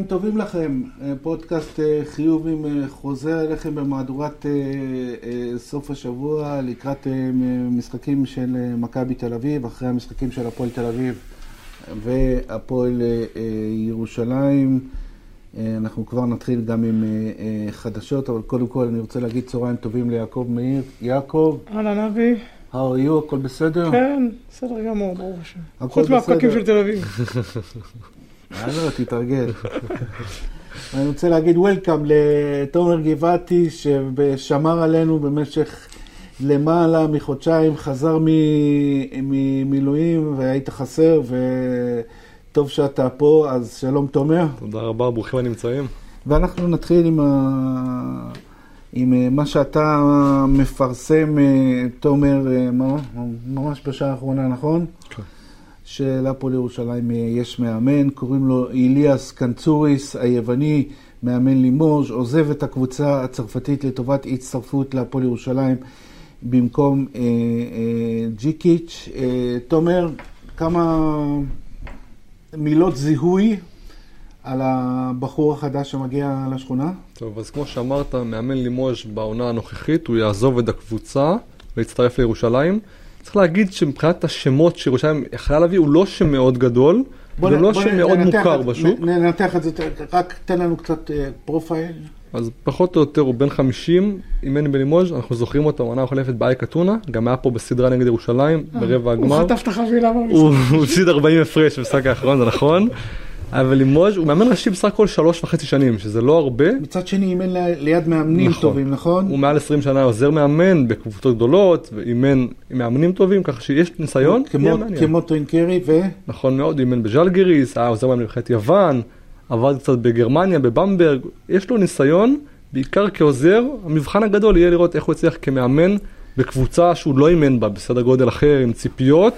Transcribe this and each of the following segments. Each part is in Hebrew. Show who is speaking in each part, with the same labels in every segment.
Speaker 1: צהריים טובים לכם, אה, פודקאסט אה, חיובים אה, חוזר אליכם במהדורת סוף השבוע לקראת משחקים של מכבי תל אביב, אחרי המשחקים של הפועל תל אביב והפועל ירושלים. אנחנו כבר נתחיל גם עם חדשות, אבל קודם כל אני רוצה להגיד צהריים טובים ליעקב מאיר. יעקב.
Speaker 2: אהלן אבי.
Speaker 1: How are you? הכל בסדר?
Speaker 2: כן, בסדר גמור, ברור השם. חוץ מהפקקים של תל אביב.
Speaker 1: לא, תתרגל. אני רוצה להגיד וולקאם לתומר גבעתי, ששמר עלינו במשך למעלה מחודשיים, חזר ממילואים והיית חסר, וטוב שאתה פה, אז שלום תומר.
Speaker 3: תודה רבה, ברוכים הנמצאים.
Speaker 1: ואנחנו נתחיל עם, ה... עם מה שאתה מפרסם, תומר, ממש בשעה האחרונה, נכון? כן. שלהפועל ירושלים יש מאמן, קוראים לו איליאס קנצוריס היווני, מאמן לימוז', עוזב את הקבוצה הצרפתית לטובת הצטרפות להפועל ירושלים במקום אה, אה, ג'יקיץ'. אה, תומר, כמה מילות זיהוי על הבחור החדש שמגיע לשכונה?
Speaker 3: טוב, אז כמו שאמרת, מאמן לימוז' בעונה הנוכחית, הוא יעזוב את הקבוצה ויצטרף לירושלים. צריך להגיד שמבחינת השמות שירושלים יכלה להביא, הוא לא שם מאוד גדול, זה לא שם מאוד מוכר בשוק.
Speaker 1: ננתח את זה, רק תן לנו קצת אה, profile.
Speaker 3: אז פחות או יותר הוא בן 50, אימן בלימוז', אנחנו זוכרים אותו, עונה החולפת באייק אתונה, גם היה פה בסדרה נגד ירושלים, אה, ברבע הגמר.
Speaker 2: הוא חטף את החבילה במשחק.
Speaker 3: הוא הפסיד 40 הפרש במשחק האחרון, זה נכון. אבל לימוז' הוא מאמן ראשי בסך הכל שלוש וחצי שנים, שזה לא הרבה.
Speaker 1: מצד שני אימן ליד מאמנים נכון. טובים, נכון?
Speaker 3: הוא מעל 20 שנה עוזר מאמן בקבוצות גדולות, ואימן עם מאמנים טובים, ככה שיש ניסיון.
Speaker 1: כמו, כמו טרינקיירי ו...
Speaker 3: נכון מאוד, אימן בז'לגיריס, היה עוזר מאמן בנבחרת יוון, עבד קצת בגרמניה, בבמברג, יש לו ניסיון, בעיקר כעוזר, המבחן הגדול יהיה לראות איך הוא יצליח כמאמן בקבוצה שהוא לא אימן בה, בסדר גודל אחר, עם ציפיות,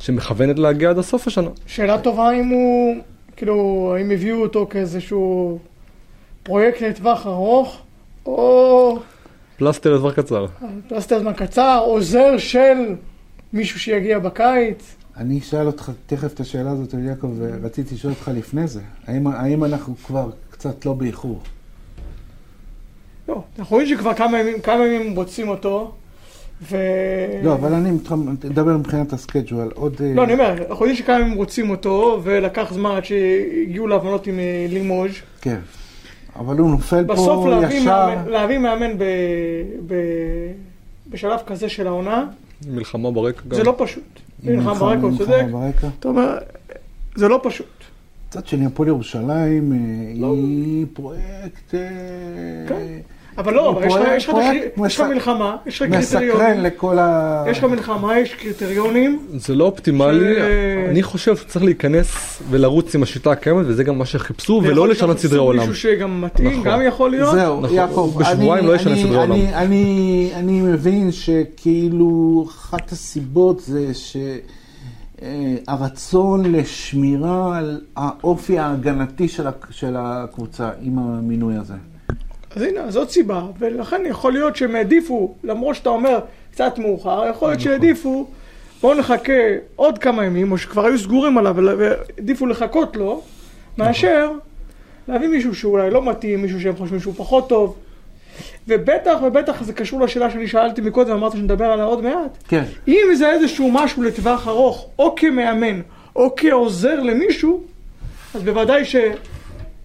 Speaker 3: שמכוונת להגיע עד הסוף השנה.
Speaker 2: שאלה טובה אם הוא... כאילו, האם הביאו אותו כאיזשהו פרויקט לטווח ארוך, או...
Speaker 3: פלסטר לטווח קצר.
Speaker 2: פלסטר לזמן קצר, עוזר של מישהו שיגיע בקיץ.
Speaker 1: אני אשאל אותך תכף את השאלה הזאת, יעקב, ורציתי לשאול אותך לפני זה. האם, האם אנחנו כבר קצת לא באיחור?
Speaker 2: לא, אנחנו רואים שכבר כמה ימים, כמה ימים רוצים אותו, ו...
Speaker 1: לא, אבל אני מדבר מבחינת הסקייג'ואל, עוד...
Speaker 2: אה, לא, אני אומר, אנחנו יודעים שכמה הם רוצים אותו, ולקח זמן עד שהגיעו להבנות עם אה, לימוז'.
Speaker 1: כן, אבל הוא נופל פה
Speaker 2: ישר... בסוף להביא מאמן ב... ב... בשלב כזה של העונה.
Speaker 3: מלחמה ברקע
Speaker 2: גם. זה לא פשוט. מלחמה ברקע, הוא צודק. אתה אומר, זה לא פשוט.
Speaker 1: מצד שני, הפועל ירושלים אה, לא. היא פרויקט...
Speaker 2: כן. אבל לא, יש לך מלחמה, יש לך קריטריונים. מסקרן
Speaker 1: לכל ה...
Speaker 2: יש לך מלחמה, יש קריטריונים.
Speaker 3: זה לא אופטימלי, אני חושב שצריך להיכנס ולרוץ עם השיטה הקיימת, וזה גם מה שחיפשו, ולא לשנות סדרי עולם.
Speaker 2: מישהו שגם מתאים, נכון. גם יכול להיות.
Speaker 1: זהו, נכון. יעקב,
Speaker 3: בשבועיים לא ישנה סדרי עולם.
Speaker 1: אני מבין שכאילו אחת הסיבות זה ש... הרצון לשמירה על האופי ההגנתי של הקבוצה עם המינוי הזה.
Speaker 2: אז הנה, זאת סיבה, ולכן יכול להיות שהם העדיפו, למרות שאתה אומר קצת מאוחר, יכול להיות נכון. שהעדיפו, בואו נחכה עוד כמה ימים, או שכבר היו סגורים עליו, והעדיפו לחכות לו, מאשר להביא מישהו שאולי לא מתאים, מישהו שהם חושבים שהוא פחות טוב. ובטח ובטח זה קשור לשאלה שאני שאלתי מקודם, אמרת שנדבר עליה עוד מעט.
Speaker 1: כן.
Speaker 2: אם זה איזשהו משהו לטווח ארוך, או כמאמן, או כעוזר למישהו, אז בוודאי ש...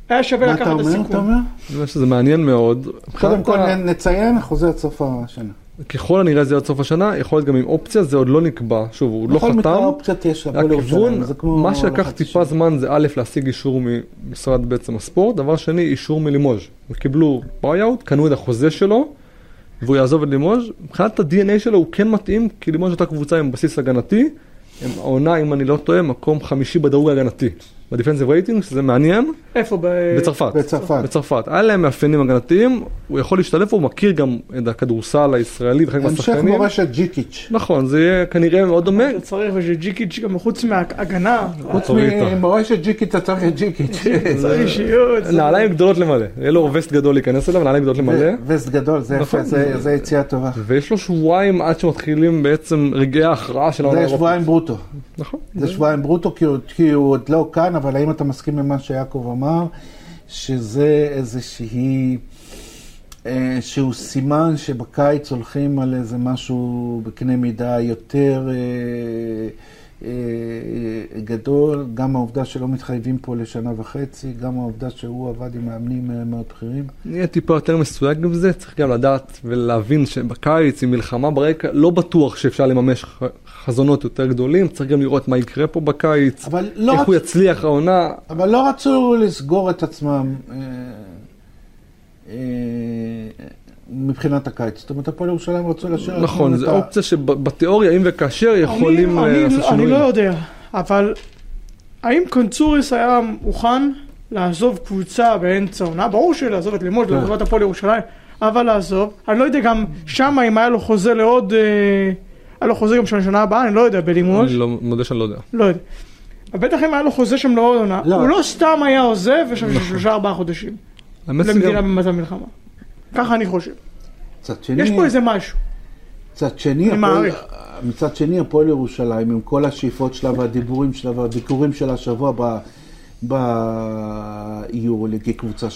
Speaker 2: היה שווה לקחת את הסיכון. מה אתה אומר?
Speaker 3: אני אומר שזה מעניין מאוד.
Speaker 1: קודם כל נציין, חוזה עד סוף השנה.
Speaker 3: ככל הנראה זה עד סוף השנה, יכול להיות גם עם אופציה, זה עוד לא נקבע. שוב, הוא לא חתם. בכל מקרה
Speaker 1: אופציית יש
Speaker 3: הכיוון, מה שלקח טיפה זמן זה א', להשיג אישור ממשרד בעצם הספורט, דבר שני, אישור מלימוז'. הם קיבלו buyout, קנו את החוזה שלו, והוא יעזוב את לימוז'. מבחינת ה-DNA שלו הוא כן מתאים, כי לימוז' הייתה קבוצה עם בסיס הגנתי. העונה, אם אני לא טועה, מקום חמישי בדירוג ההגנתי. בדיפנסיב רייטינג, שזה מעניין.
Speaker 2: איפה?
Speaker 3: בצרפת.
Speaker 1: בצרפת.
Speaker 3: בצרפת. היה להם מאפיינים הגנתיים, הוא יכול להשתלב, הוא מכיר גם את הכדורסל הישראלי וחלק מהשחקנים.
Speaker 1: המשך מורשת ג'יקיץ'.
Speaker 3: נכון, זה יהיה כנראה מאוד דומה.
Speaker 2: אתה צריך ושג'יקיץ' גם חוץ מההגנה.
Speaker 1: חוץ ממורשת ג'יקיץ' אתה צריך את ג'יקיץ'.
Speaker 2: צריך אישיות.
Speaker 3: נעליים גדולות למלא. יהיה לו וסט גדול להיכנס אליו, נעליים גדולות למלא.
Speaker 1: וסט גדול, זה יפה, נכון. זה יציאה טובה.
Speaker 3: ויש לו שבועיים עד שמתחילים בעצם רגעי ההכרעה של העונה.
Speaker 1: זה שבועיים ברוטו.
Speaker 3: נכון.
Speaker 1: זה שבועיים ברוטו כי הוא עוד לא כאן, אבל האם אתה מסכים עם מה שיעקב אמר, שזה איזושהי, אה, שהוא סימן שבקיץ הולכים על איזה משהו בקנה מידה יותר... אה, אה, גדול, גם העובדה שלא מתחייבים פה לשנה וחצי, גם העובדה שהוא עבד עם מאמנים מאוד בכירים.
Speaker 3: נהיה טיפה יותר מסויג עם זה, צריך גם לדעת ולהבין שבקיץ עם מלחמה ברקע, לא בטוח שאפשר לממש חזונות יותר גדולים, צריך גם לראות מה יקרה פה בקיץ, לא איך רצ... הוא יצליח העונה.
Speaker 1: אבל לא רצו לסגור את עצמם. אה, מבחינת הקיץ. זאת אומרת, הפועל ירושלים רצו להשאיר...
Speaker 3: נכון, זו אופציה שבתיאוריה, אם וכאשר, יכולים
Speaker 2: אה, לעשות שינויים. אני לא יודע, אבל האם קונצוריס היה מוכן לעזוב קבוצה באמצע עונה? ברור שלעזוב את לימוד, כן. לטובת הפועל ירושלים, אבל לעזוב. אני לא יודע גם שמה אם היה לו חוזה לעוד... אה, היה לו חוזה גם של השנה הבאה, אני לא יודע, בלימוד.
Speaker 3: אני לא, מודה שאני לא יודע.
Speaker 2: לא יודע. בטח אם היה לו חוזה שם לעוד עונה, לא. הוא לא סתם היה עוזב ושם נכון. שלושה ארבעה חודשים. למדינה במצב מלחמה. ככה אני חושב. מצד שני... יש פה איזה משהו.
Speaker 1: מצד שני, הפועל, מצד שני, הפועל ירושלים, עם כל השאיפות שלה והדיבורים שלה והביקורים שלה השבוע ב... ביורוליג היא קבוצה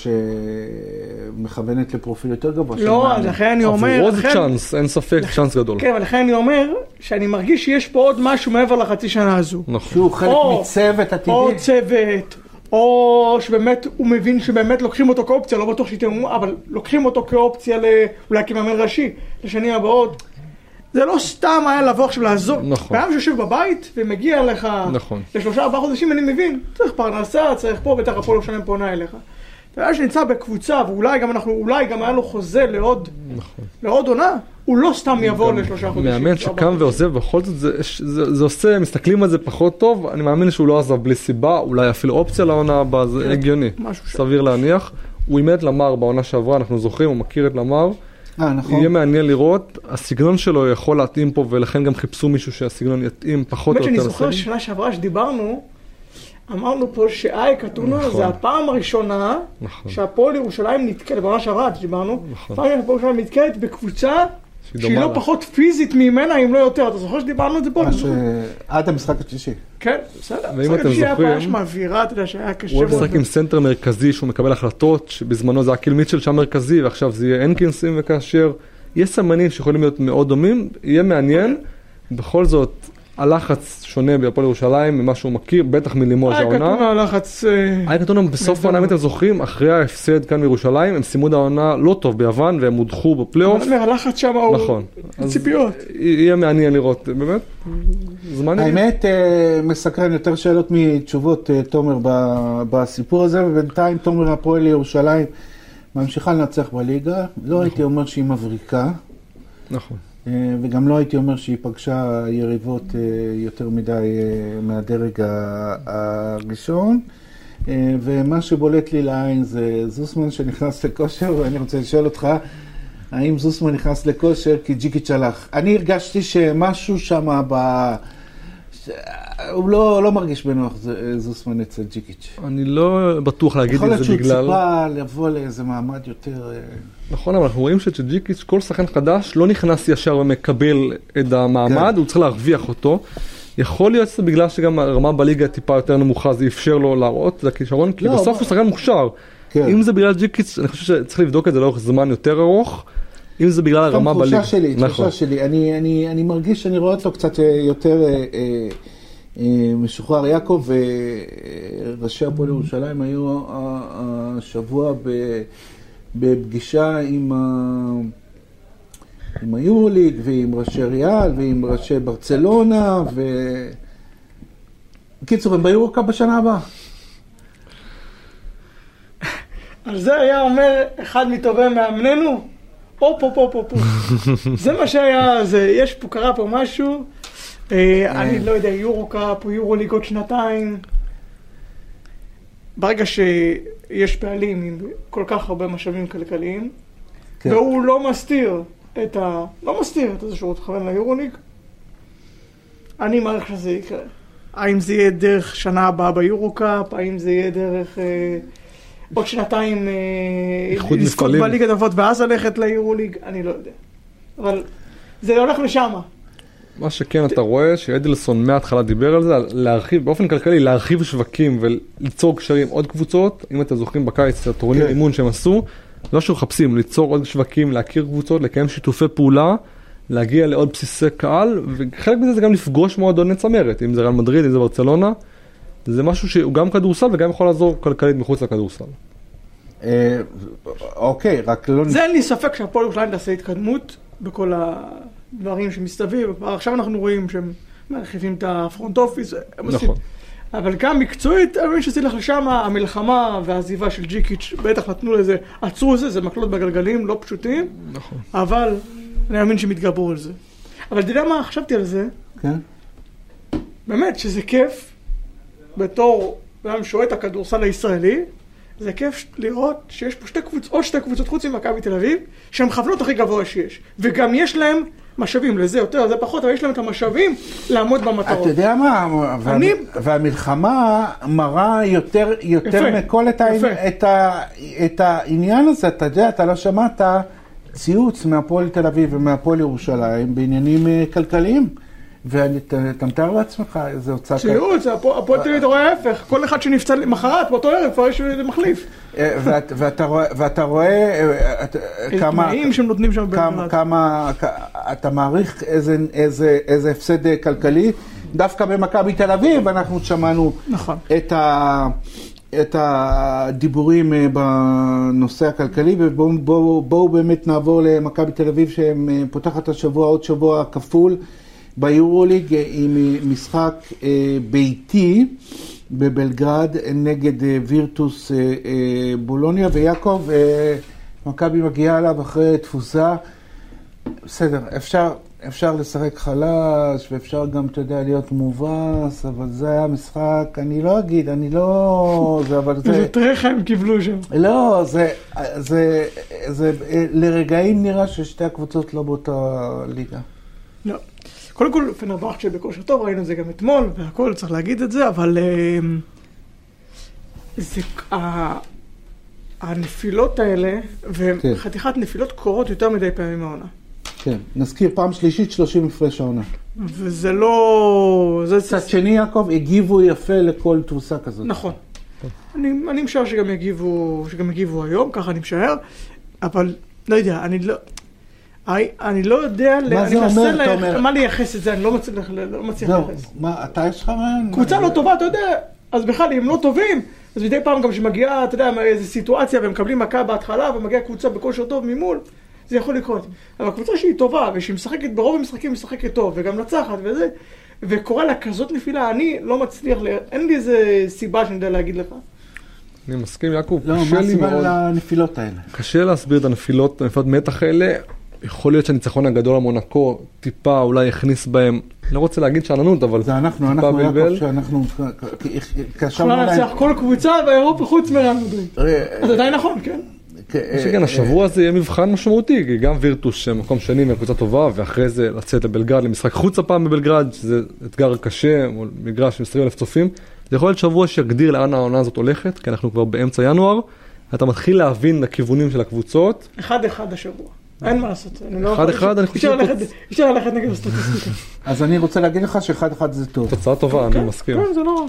Speaker 1: שמכוונת לפרופיל יותר גבוה.
Speaker 2: לא, אז לכן אני אומר...
Speaker 3: עבורו זה צ'אנס, אין ספק, צ'אנס גדול.
Speaker 2: כן, אבל לכן אני אומר שאני מרגיש שיש פה עוד משהו מעבר לחצי שנה הזו.
Speaker 1: נכון. שהוא חלק מצוות עתידי.
Speaker 2: או צוות, או שבאמת הוא מבין שבאמת לוקחים אותו כאופציה, לא בטוח שייתן, אבל לוקחים אותו כאופציה אולי כמאמן ראשי לשנים הבאות. זה לא סתם היה לבוא עכשיו לעזור. נכון. בן שיושב בבית ומגיע לך נכון. לשלושה ארבעה חודשים, אני מבין. צריך פרנסה, צריך פה, בטח הפועל ירושלים פונה אליך. אתה יודע שנמצא בקבוצה, ואולי גם אנחנו, אולי גם היה לו חוזה לעוד, נכון. לעוד עונה, הוא לא סתם יבוא לשלושה חודשים.
Speaker 3: מאמן שקם ועוזב, בכל זאת זה, זה, זה עושה, מסתכלים על זה פחות טוב, אני מאמין שהוא לא עזב בלי סיבה, אולי אפילו אופציה לעונה הבאה, זה כן, הגיוני, סביר להניח. הוא אימן את למר בעונה שעברה, אנחנו זוכרים, הוא מכיר את למר.
Speaker 1: אה, נכון.
Speaker 3: יהיה מעניין לראות, הסגנון שלו יכול להתאים פה, ולכן גם חיפשו מישהו שהסגנון יתאים פחות או יותר.
Speaker 2: באמת שאני זוכר שנה שעברה שדיברנו, אמרנו פה שאייק אתונה נכון. זה הפעם הראשונה נכון. שהפועל ירושלים נתקלת, בעונה שעברה דיברנו, נכון. פעם הפועל ירושלים נתקלת בקבוצה שהיא לא פחות פיזית ממנה, אם לא יותר. אתה זוכר שדיברנו על זה פה?
Speaker 1: עד המשחק השלישי.
Speaker 2: כן, בסדר. ואם אתם זוכרים... המשחק השלישי היה אווירה, אתה יודע, שהיה קשה.
Speaker 3: הוא משחק עם סנטר מרכזי שהוא מקבל החלטות, שבזמנו זה היה קיל מיטשל שם מרכזי, ועכשיו זה יהיה הנקינסים וכאשר. יש סמנים שיכולים להיות מאוד דומים, יהיה מעניין. בכל זאת, הלחץ שונה בהפועל ירושלים ממה שהוא מכיר, בטח מלימוז' העונה.
Speaker 2: היה כתוב הלחץ...
Speaker 3: היה אה, כתוב בסוף העונה, אם אתם זוכרים, אחרי ההפסד כאן בירושלים, הם סיימו את העונה לא טוב ביוון, והם הודחו בפלייאוף.
Speaker 2: הלחץ שם הוא... נכון. ציפיות.
Speaker 3: יהיה מעניין לראות, באמת,
Speaker 1: זמן... האמת, אה, מסקרן יותר שאלות מתשובות, אה, תומר, בסיפור הזה, ובינתיים תומר הפועל ירושלים ממשיכה לנצח בליגה. לא הייתי אומר שהיא מבריקה.
Speaker 3: נכון.
Speaker 1: אה, וגם לא הייתי אומר שהיא פגשה יריבות אה, יותר מדי אה, מהדרג הראשון. ומה שבולט לי לעין זה זוסמן שנכנס לכושר, ואני רוצה לשאול אותך, האם זוסמן נכנס לכושר כי ג'יקיץ' הלך? אני הרגשתי שמשהו שם ב... הוא לא, לא מרגיש בנוח זוסמן אצל ג'יקיץ'.
Speaker 3: אני לא בטוח להגיד את זה בגלל...
Speaker 1: יכול להיות שהוא ציפה לבוא לאיזה מעמד יותר...
Speaker 3: נכון, אבל אנחנו רואים שג'יקיץ', כל שחקן חדש לא נכנס ישר ומקבל את המעמד, כן. הוא צריך להרוויח אותו. יכול להיות שזה בגלל שגם הרמה בליגה טיפה יותר נמוכה, זה אפשר לו להראות את הכישרון, כי לא, בסוף הוא שחקן מוכשר. כן. אם זה בגלל ג'יקיץ', אני חושב שצריך לבדוק את זה לאורך זמן יותר ארוך. אם זה בגלל הרמה בליגה.
Speaker 1: תחושה שלי, נכון. תחושה שלי. אני, אני, אני מרגיש שאני רואה אותו קצת אה, יותר אה, אה, אה, משוחרר. יעקב וראשי הפועל ירושלים היו השבוע ב... בפגישה עם, ה... עם היורוליג ועם ראשי ריאל ועם ראשי ברצלונה ו... בקיצור, הם ביורוקאפ בשנה הבאה.
Speaker 2: על זה היה אומר אחד מטובי מאמננו, הופ הופ הופ הופ. זה מה שהיה, זה, יש פה, קרה פה משהו, אה, אני לא יודע, יורו-קאפ או יורו-ליג עוד שנתיים. ברגע שיש פעלים עם כל כך הרבה משאבים כלכליים, כן. והוא לא מסתיר את ה... לא מסתיר את זה שהוא מתכוון ליורוליג, אני מעריך שזה יקרה. האם זה יהיה דרך שנה הבאה ביורו-קאפ, האם זה יהיה דרך אה, עוד שנתיים אה, לזכות בליגת אבות ואז ללכת ליורוליג, אני לא יודע. אבל זה הולך לשם.
Speaker 3: מה שכן אתה רואה, שאדלסון מההתחלה דיבר על זה, על להרחיב, באופן כלכלי, להרחיב שווקים וליצור קשרים עוד קבוצות. אם אתם זוכרים בקיץ, הטורניר
Speaker 1: כן.
Speaker 3: אימון שהם עשו, לא שהם מחפשים, ליצור עוד שווקים, להכיר קבוצות, לקיים שיתופי פעולה, להגיע לעוד בסיסי קהל, וחלק מזה זה גם לפגוש מועדוני צמרת, אם זה ריאל מדריד, אם זה ברצלונה. זה משהו שהוא גם כדורסל וגם יכול לעזור כלכלית מחוץ לכדורסל.
Speaker 1: אה, אוקיי, רק לא...
Speaker 2: זה אין לי ספק שהפועל ירושלים תעשה התקדמות בכל הדברים שמסביב. כבר עכשיו אנחנו רואים שהם מרחיבים את הפרונט אופיס. הם עושים-
Speaker 3: נכון.
Speaker 2: אבל גם מקצועית, אני מבין שזה ילך לשם, המלחמה והעזיבה של ג'יקיץ', בטח נתנו לזה, עצרו את זה, זה מקלות בגלגלים, לא פשוטים,
Speaker 3: נכון.
Speaker 2: אבל אני מאמין שהם יתגברו על זה. אבל אתה יודע מה, חשבתי על זה,
Speaker 1: כן?
Speaker 2: באמת, שזה כיף, בתור שאוהד את הכדורסל הישראלי, זה כיף לראות שיש פה שתי קבוצות, עוד שתי קבוצות חוץ ממכבי תל אביב, שהן מכוונות הכי גבוה שיש. וגם יש להם משאבים, לזה יותר, לזה פחות, אבל יש להם את המשאבים לעמוד במטרות.
Speaker 1: אתה יודע מה,
Speaker 2: אני-
Speaker 1: והמלחמה מראה יותר, יותר
Speaker 2: יפה,
Speaker 1: מכל את, העני-. את, ה, את העניין הזה, אתה יודע, אתה לא שמעת ציוץ מהפועל תל אביב ומהפועל ירושלים בעניינים אה, כלכליים. ואתה מתאר לעצמך איזה הוצאה כלכלית.
Speaker 2: ציוץ, הפוע- הפועל תל אביב רואה ההפך, כל אחד שנפצע למחרת, באותו ערב כבר יש מחליף.
Speaker 1: אה, ואת- ואתה רואה, אה,
Speaker 2: איזה
Speaker 1: כמה,
Speaker 2: תנאים שהם נותנים שם בבלגרד.
Speaker 1: כמה, אתה מעריך איזה, הפסד אה, כלכלי. דווקא במכבי תל אביב אנחנו שמענו
Speaker 2: נכון.
Speaker 1: את, הדיבורים אה, בנושא הכלכלי, ובואו בואו, בואו באמת נעבור למכבי תל אביב שפותחת השבוע עוד שבוע כפול ביורוליג אה, עם משחק אה, ביתי בבלגרד נגד אה, וירטוס אה, אה, בולוניה, ויעקב, אה, מכבי מגיעה אליו אחרי תפוסה. בסדר, אפשר, אפשר לשחק חלש, ואפשר גם, אתה יודע, להיות מובס, אבל זה היה משחק, אני לא אגיד, אני לא... זה, אבל זה...
Speaker 2: איזה טרחה הם קיבלו שם.
Speaker 1: לא, זה, זה, זה, לרגעים נראה ששתי הקבוצות לא באותה ליגה.
Speaker 2: לא. קודם כל, פנרבכצ'ה בכושר טוב, ראינו את זה גם אתמול, והכל, צריך להגיד את זה, אבל אמ, זה, הנפילות האלה,
Speaker 1: כן.
Speaker 2: וחתיכת נפילות קורות יותר מדי פעמים העונה.
Speaker 1: כן, נזכיר, פעם שלישית 30 הפרש העונה.
Speaker 2: וזה לא... זה
Speaker 1: מצד שני, יעקב, הגיבו יפה לכל תבוסה כזאת.
Speaker 2: נכון. אני, אני משער שגם יגיבו, שגם יגיבו היום, ככה אני משער, אבל לא יודע, אני לא... אני, אני לא יודע,
Speaker 1: מה
Speaker 2: אני
Speaker 1: זה אומר,
Speaker 2: מנסה
Speaker 1: אתה
Speaker 2: ל-
Speaker 1: אומר?
Speaker 2: מה לייחס את זה, אני לא מצליח, לא מצליח
Speaker 1: זהו,
Speaker 2: לייחס.
Speaker 1: מה, אתה יש לך רעיון?
Speaker 2: קבוצה לא טובה, אתה יודע, אז בכלל, אם לא טובים, אז מדי פעם גם שמגיעה, אתה יודע, איזו סיטואציה והם מקבלים מכה בהתחלה ומגיעה קבוצה בכושר טוב ממול, זה יכול לקרות. אבל קבוצה שהיא טובה ושהיא משחקת, ברוב המשחקים משחקת טוב וגם מנצחת וזה, וקורה לה כזאת נפילה, אני לא מצליח. אין לי איזה סיבה שאני יודע להגיד לך.
Speaker 3: אני מסכים, יעקב,
Speaker 1: לא,
Speaker 3: קשה
Speaker 1: מה
Speaker 3: לי
Speaker 1: הסיבה
Speaker 3: מאוד.
Speaker 1: לנפילות האלה?
Speaker 3: קשה להסביר את הנפילות, הנפילות מתח האלה. יכול להיות שהניצחון הגדול על מונקו טיפה אולי הכניס בהם, לא רוצה להגיד שאננות, אבל
Speaker 1: זה אנחנו,
Speaker 3: טיפה
Speaker 1: אנחנו, יעקב,
Speaker 3: בלבל.
Speaker 1: שאנחנו קשרנו
Speaker 2: יכולה לנצח כל קבוצה באירופה חוץ מדריד.
Speaker 1: אה,
Speaker 2: אז עדיין נכון, כן?
Speaker 3: שכן, השבוע הזה יהיה מבחן משמעותי, כי גם וירטוס שמקום שני מהקבוצה טובה, ואחרי זה לצאת לבלגרד למשחק חוץ הפעם בבלגרד, שזה אתגר קשה, מול מגרש עם 20 אלף צופים. זה יכול להיות שבוע שיגדיר לאן העונה הזאת הולכת, כי אנחנו כבר באמצע ינואר, אתה מתחיל להבין לכיוונים של הקבוצות.
Speaker 2: אחד אחד השבוע. אין מה לעשות. אני לא
Speaker 3: אחד
Speaker 2: יכול-
Speaker 3: אחד, אני חושב
Speaker 2: אפשר ללכת נגד הסטטיסטיקה.
Speaker 1: אז אני רוצה להגיד לך שאחד אחד זה טוב.
Speaker 3: תוצאה טובה, אני
Speaker 2: כן,
Speaker 3: מסכים.
Speaker 2: כן, זה לא...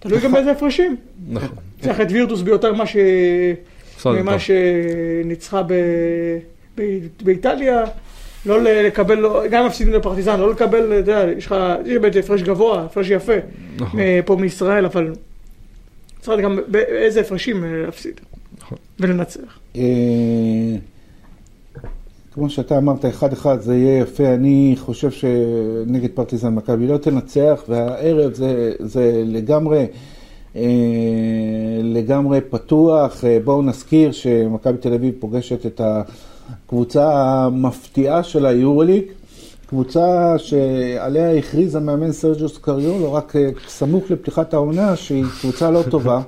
Speaker 2: תלוי גם באיזה הפרשים.
Speaker 3: נכון.
Speaker 2: צריך את וירטוס ביותר ממה. שניצחה. באיטליה. לא לקבל, לא- גם מפסידים לפרטיזן, לא לקבל, אתה יודע, יש לך, יש באמת הפרש גבוה, הפרש יפה,
Speaker 3: נכון.
Speaker 2: אה, פה מישראל, אבל צריך גם באיזה הפרשים אה, להפסיד.
Speaker 3: נכון.
Speaker 2: ולנצח.
Speaker 1: כמו שאתה אמרת, אחד אחד זה יהיה יפה. אני חושב שנגד פרטיזן מכבי לא תנצח, והערב זה, זה לגמרי, אה, לגמרי פתוח. אה, בואו נזכיר שמכבי תל אביב פוגשת את הקבוצה המפתיעה של היורוליג. קבוצה שעליה הכריז המאמן סרג'וס קריולו רק אה, סמוך לפתיחת העונה שהיא קבוצה לא טובה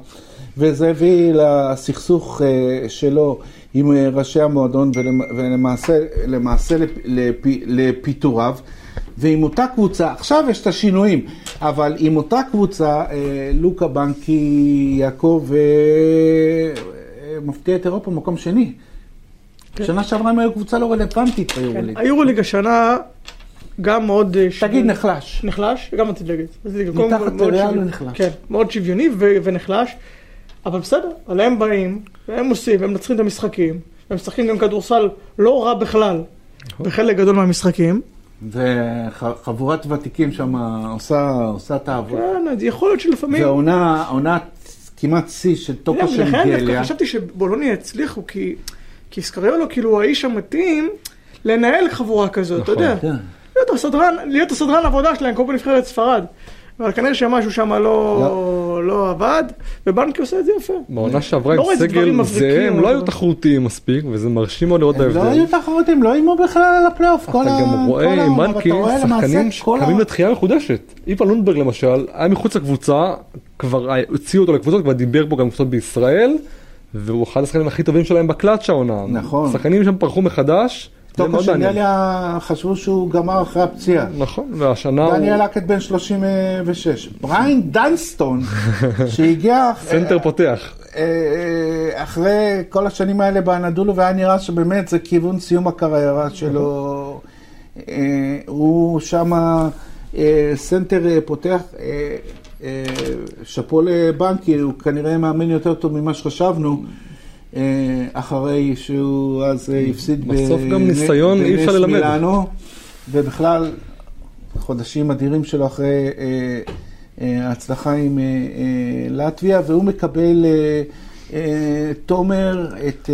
Speaker 1: וזה הביא לסכסוך שלו עם אה, ראשי המועדון ולמ- ולמעשה למעשה לפ- לפ- לפיטוריו ועם אותה קבוצה, עכשיו יש את השינויים, אבל עם אותה קבוצה אה, לוקה בנקי יעקב אה, מפתיע את אירופה מקום שני.
Speaker 2: כן.
Speaker 1: שנה שעברה הם היו קבוצה לא רלוונטית ביורוליג.
Speaker 2: היורוליג השנה גם מאוד...
Speaker 1: תגיד
Speaker 2: שוויוני.
Speaker 1: נחלש.
Speaker 2: נחלש, גם רציתי להגיד.
Speaker 1: מתחת לריאל. ונחלש.
Speaker 2: כן, מאוד שוויוני ו- ונחלש, אבל בסדר, אבל הם באים, והם עושים, הם מנצחים את המשחקים, הם משחקים גם כדורסל לא רע בכלל,
Speaker 1: נכון.
Speaker 2: בחלק גדול מהמשחקים.
Speaker 1: וחבורת ותיקים שם עושה, עושה את העבודה.
Speaker 2: כן, אז יכול להיות שלפעמים...
Speaker 1: ועונה עונה כמעט שיא של
Speaker 2: כן,
Speaker 1: של
Speaker 2: ולכן דווקא
Speaker 1: גליה.
Speaker 2: חשבתי שבולוניה הצליחו, כי, כי סקריולו כאילו האיש המתאים לנהל חבורה כזאת, אתה
Speaker 3: נכון,
Speaker 2: יודע.
Speaker 1: כן.
Speaker 2: להיות הסדרן, להיות הסדרן עבודה שלהם, כמו בנבחרת ספרד. אבל כנראה שמשהו שם לא, לא עבד, ובנקי עושה את זה יפה.
Speaker 3: בעונה שעברה
Speaker 2: לא
Speaker 3: עם
Speaker 2: איזה
Speaker 3: סגל
Speaker 2: מבריקים,
Speaker 3: הם לא היו תחרותיים מספיק, וזה מרשים מאוד לראות את
Speaker 1: הם לא
Speaker 3: ההבדל.
Speaker 1: היו תחרותיים, לא איימו בכלל על הפלייאוף.
Speaker 3: אתה גם רואה עם מנקי שחקנים שקמים לתחייה מחודשת. איפה לונדברג למשל, היה מחוץ לקבוצה, כבר הוציאו אותו לקבוצות, כבר דיבר פה גם קבוצות בישראל, והוא אחד השחקנים הכי טובים שלהם בקלאץ' העונה.
Speaker 1: נכון.
Speaker 3: שחקנים שם פרחו מחדש, זה
Speaker 1: טוקו
Speaker 3: שנ.
Speaker 1: גליה חשבו שהוא גמר אחרי הפציעה.
Speaker 3: נכון, והשנה הוא
Speaker 1: דניאל לקט בן 36. בריין דנסטון, שהגיע
Speaker 3: סנטר פותח.
Speaker 1: אה, אה, אחרי כל השנים האלה באנאדולו, והיה נראה שבאמת זה כיוון סיום הקריירה שלו. אה, הוא שם סנטר אה, פותח, אה, אה, שאפו לבנקי, הוא כנראה מאמן יותר טוב ממה שחשבנו. אה, אחרי שהוא אז אה, הפסיד
Speaker 3: בסוף גם ניסיון אי אפשר ללמד.
Speaker 1: ובכלל חודשים אדירים שלו אחרי אה, ההצלחה עם לטביה, והוא מקבל, תומר, את...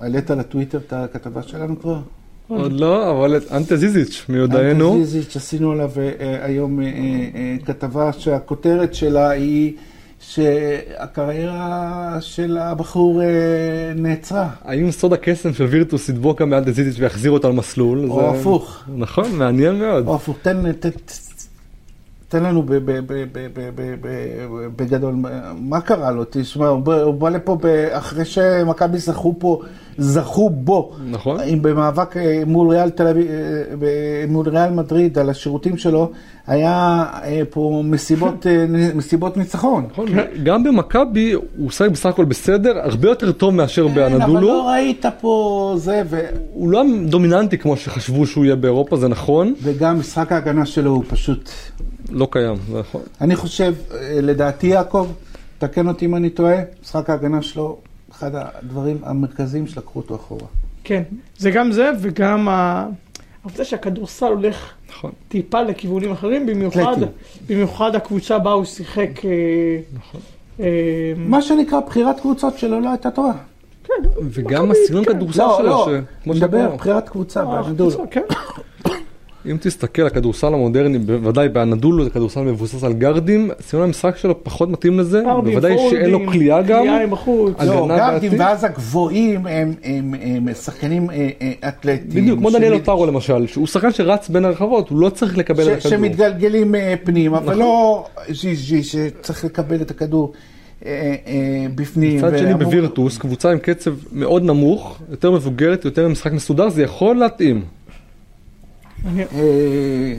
Speaker 1: העלית לטוויטר את הכתבה שלנו כבר?
Speaker 3: עוד לא, אבל את אנטה זיזיץ' מיודענו.
Speaker 1: אנטה זיזיץ', עשינו עליו היום כתבה שהכותרת שלה היא שהקריירה של הבחור אה, נעצרה.
Speaker 3: האם סוד הקסם של וירטוס ידבוק גם באנטה זיזיץ' ויחזיר אותו על מסלול?
Speaker 1: או
Speaker 3: זה-
Speaker 1: הפוך.
Speaker 3: נכון, מעניין מאוד.
Speaker 1: או הפוך, תן, תן, תן לנו בגדול, מה קרה לו? תשמע, הוא בא, לפה אחרי שמכבי זכו פה, זכו בו,
Speaker 3: נכון.
Speaker 1: במאבק אה, מול ריאל תל אביב, אה, מול ריאל מדריד על השירותים שלו, היה אה, פה מסיבות, מסיבות ניצחון.
Speaker 3: נכון, גם במכבי הוא שחק בסך הכל בסדר, הרבה יותר טוב מאשר
Speaker 1: כן, אבל
Speaker 3: באנדולו.
Speaker 1: לא ראית פה זה, ו...
Speaker 3: הוא לא דומיננטי כמו שחשבו שהוא יהיה באירופה, זה נכון,
Speaker 1: וגם משחק ההגנה שלו הוא פשוט...
Speaker 3: לא קיים, זה נכון.
Speaker 1: אני חושב, אה, לדעתי יעקב, תקן אותי אם אני טועה, משחק ההגנה שלו, אחד הדברים המרכזיים שלקחו אותו אחורה.
Speaker 2: כן, זה גם זה וגם ה- העובדה שהכדורסל הולך
Speaker 3: נכון.
Speaker 2: טיפה לכיוונים אחרים, במיוחד. במיוחד הקבוצה בה הוא שיחק. אה,
Speaker 3: נכון.
Speaker 2: אה,
Speaker 1: מה שנקרא בחירת קבוצות שלו לא הייתה טובה.
Speaker 2: כן,
Speaker 3: וגם הסגנון
Speaker 2: כן.
Speaker 3: כדורסל
Speaker 1: לא,
Speaker 3: שלו,
Speaker 1: לא,
Speaker 3: ש- כמו
Speaker 1: נדבר
Speaker 3: שאמרנו.
Speaker 1: בחירת קבוצה
Speaker 2: אה, כן.
Speaker 3: אם תסתכל על הכדורסל המודרני, בוודאי באנדולו זה כדורסל מבוסס על גארדים, סגנון המשחק שלו פחות מתאים לזה, בוודאי שאין לו כליאה גם.
Speaker 2: כליאה.
Speaker 3: הגנה
Speaker 1: לא, גרדים? ואז הגבוהים הם- שחקנים אה, אה, אתלטיים.
Speaker 3: בדיוק, כמו דניאל אוטרו למשל, שהוא שחקן שרץ בין הרחבות, הוא לא צריך לקבל את הכדור.
Speaker 1: שמתגלגלים אה, פנימה,
Speaker 3: נכון.
Speaker 1: ולא ז'יז'י שצריך לקבל את הכדור בפנים.
Speaker 3: מצד שני בווירטוס, קבוצה עם קצב מאוד נמוך, יותר מבוגרת, יותר משחק מסודר, זה יכול להתאים.
Speaker 2: מעניין.
Speaker 1: אה,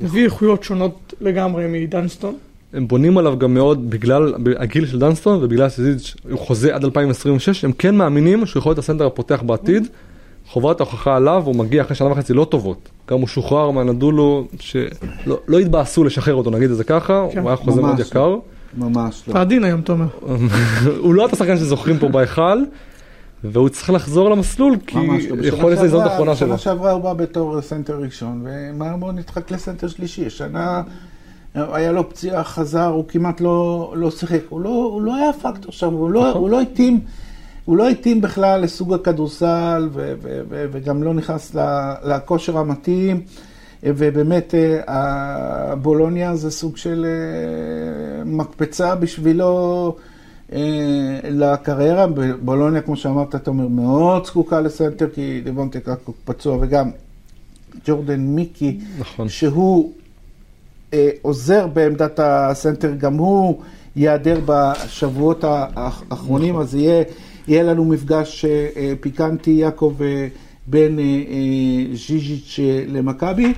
Speaker 2: מביא איכויות שונות לגמרי מדנסטון.
Speaker 3: הם בונים עליו גם מאוד בגלל הגיל של דנסטון ובגלל שזיזיץ' הוא חוזה עד 2026, הם כן מאמינים שהוא יכול להיות הסנטר הפותח בעתיד. חובת ההוכחה עליו, הוא מגיע אחרי שנה וחצי לא טובות. גם הוא שוחרר מאנאדולו, שלא לא התבאסו לשחרר אותו, נגיד את זה ככה,
Speaker 2: כן.
Speaker 3: הוא היה חוזה מאוד
Speaker 1: לא.
Speaker 3: יקר.
Speaker 1: ממש לא.
Speaker 2: אתה עדין היום, תומר.
Speaker 3: הוא לא את השחקן שזוכרים פה בהיכל, והוא צריך לחזור למסלול, כי יכול להיות
Speaker 1: שעברה-
Speaker 3: האחרונה שלו.
Speaker 1: בשנה שעברה הוא בא בתור סנטר ראשון, ומהר מאוד נדחק לסנטר שלישי. השנה היה לו פציעה, חזר, הוא כמעט לא, לא שיחק. הוא לא, הוא לא היה פקטור שם, הוא לא,
Speaker 3: נכון.
Speaker 1: הוא לא התאים. הוא לא התאים בכלל לסוג הכדורסל, ו- ו- ו- וגם לא נכנס לכושר המתאים. ובאמת, אה, הבולוניה זה סוג של אה, מקפצה בשבילו אה, לקריירה. בולוניה, כמו שאמרת, אתה אומר, מאוד זקוקה לסנטר, כי דיבונטה קקו פצוע, וגם ג'ורדן מיקי,
Speaker 3: נכון.
Speaker 1: שהוא אה, עוזר בעמדת הסנטר, גם הוא ייעדר בשבועות האחרונים, אז יהיה, יהיה לנו מפגש אה, אה, פיקנטי, יעקב, אה, בין אה, אה, ז'יז'יץ' אה, למכבי.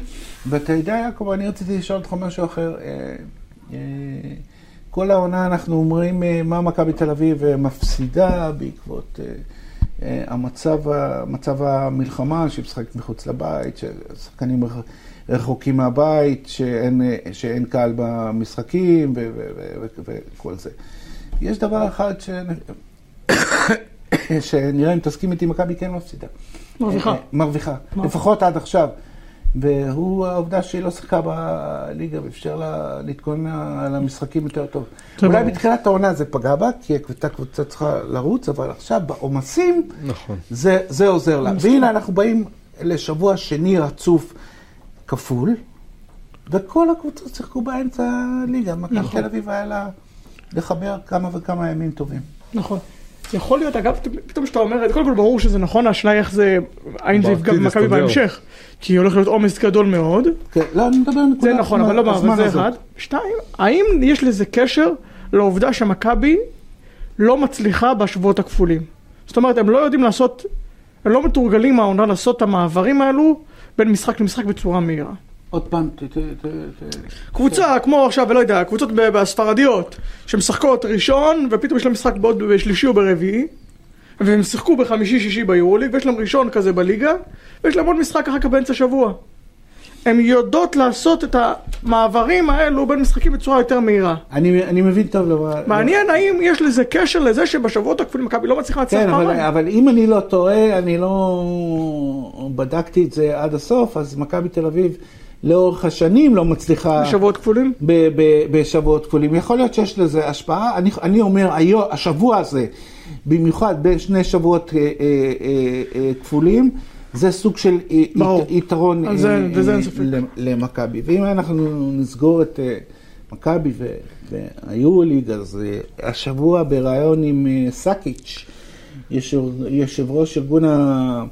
Speaker 1: ואתה יודע, יעקב, אני רציתי לשאול אותך משהו אחר. אה, אה, כל העונה אנחנו אומרים אה, מה מכבי תל אביב אה, מפסידה בעקבות אה, המצב, ה- מצב המלחמה, שהיא משחקת מחוץ לבית, ששחקנים רח- רחוקים מהבית, שאין, שאין קהל במשחקים ו- ו- ו- ו- וכל זה. יש דבר אחד ש... שנראה אם תסכים איתי, מכבי כן מפסידה.
Speaker 2: מרוויחה.
Speaker 1: מרוויחה, לפחות עד עכשיו. והוא העובדה שהיא לא שיחקה בליגה ואפשר לה להתכונן על המשחקים יותר טוב.
Speaker 2: זה
Speaker 1: אולי. בתחילת העונה זה פגע בה, כי הייתה קבוצה צריכה לרוץ, אבל עכשיו בעומסים
Speaker 3: נכון.
Speaker 1: זה, זה עוזר לה. והנה אנחנו באים לשבוע שני רצוף כפול, וכל הקבוצות שיחקו באמצע הליגה. מכבי
Speaker 2: נכון.
Speaker 1: תל אביב היה לה לחבר כמה וכמה ימים טובים.
Speaker 2: נכון. יכול להיות, אגב, פתאום שאתה אומר זה, קודם כל ברור שזה נכון, השאלה איך זה, האם זה יפגע במכבי. בהמשך. כי הולך להיות עומס גדול מאוד,
Speaker 1: כן, לא, אני מדבר על
Speaker 2: זה
Speaker 1: נקודה
Speaker 2: נכון, אבל לא
Speaker 1: הזמן
Speaker 2: זה. אחד. שתיים, האם יש לזה קשר לעובדה שמכבי לא מצליחה בשבועות הכפולים? זאת אומרת, הם לא יודעים לעשות, הם לא מתורגלים העונה לעשות את המעברים האלו בין משחק למשחק בצורה מהירה.
Speaker 1: עוד פעם, ת, ת, ת, ת...
Speaker 2: קבוצה כמו עכשיו, לא יודע, קבוצות בספרדיות, שמשחקות ראשון, ופתאום יש להם משחק בעוד בשלישי או ברביעי, והם שיחקו בחמישי-שישי ביורוליג, ויש להם ראשון כזה בליגה, ויש להם עוד משחק אחר כך באמצע שבוע. הן יודעות לעשות את המעברים האלו בין משחקים בצורה יותר מהירה.
Speaker 1: אני, אני מבין טוב למה...
Speaker 2: מעניין האם יש לזה קשר לזה שבשבועות הכפולים מכבי לא מצליחה להצליח
Speaker 1: כן, אבל,
Speaker 2: פעמיים.
Speaker 1: אבל אם אני לא טועה, אני לא בדקתי את זה עד הסוף, אז מכבי תל אביב לאורך השנים לא מצליחה...
Speaker 2: בשבועות כפולים?
Speaker 1: ב- ב- בשבועות כפולים. יכול להיות שיש לזה השפעה. אני, אני אומר, היום, השבוע הזה, במיוחד בין שני שבועות אה, אה, אה, אה, כפולים, זה סוג של. ית, יתרון
Speaker 2: זה-
Speaker 1: אה, למכבי. ואם אנחנו נסגור את אה, מכבי והיורוליג, אז השבוע בריאיון עם סאקיץ', יושב, יושב ראש ארגון ה...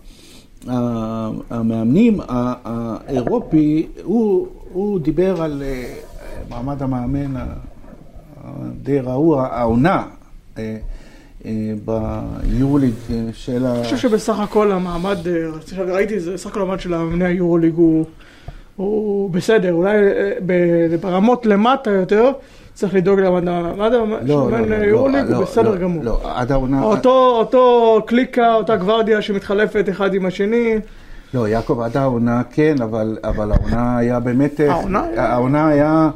Speaker 1: המאמנים האירופי, הוא, הוא דיבר על אה, מעמד המאמן הדי רעוע, העונה אה, אה, ביורוליג של ה...
Speaker 2: אני חושב שבסך הכל המעמד, ראיתי סך הכל המעמד של המאמני היורוליג הוא, הוא בסדר, אולי ברמות למטה יותר, צריך לדאוג המעמד של
Speaker 1: לא, לא,
Speaker 2: מאמן
Speaker 1: לא, לא,
Speaker 2: הוא בסדר
Speaker 1: לא,
Speaker 2: גמור.
Speaker 1: לא, עד העונה...
Speaker 2: אותו, קליקה, אותה גוורדיה שמתחלפת אחד עם השני,
Speaker 1: לא, יעקב, עד העונה כן, אבל, העונה היה באמת...
Speaker 2: העונה
Speaker 1: העונה היה,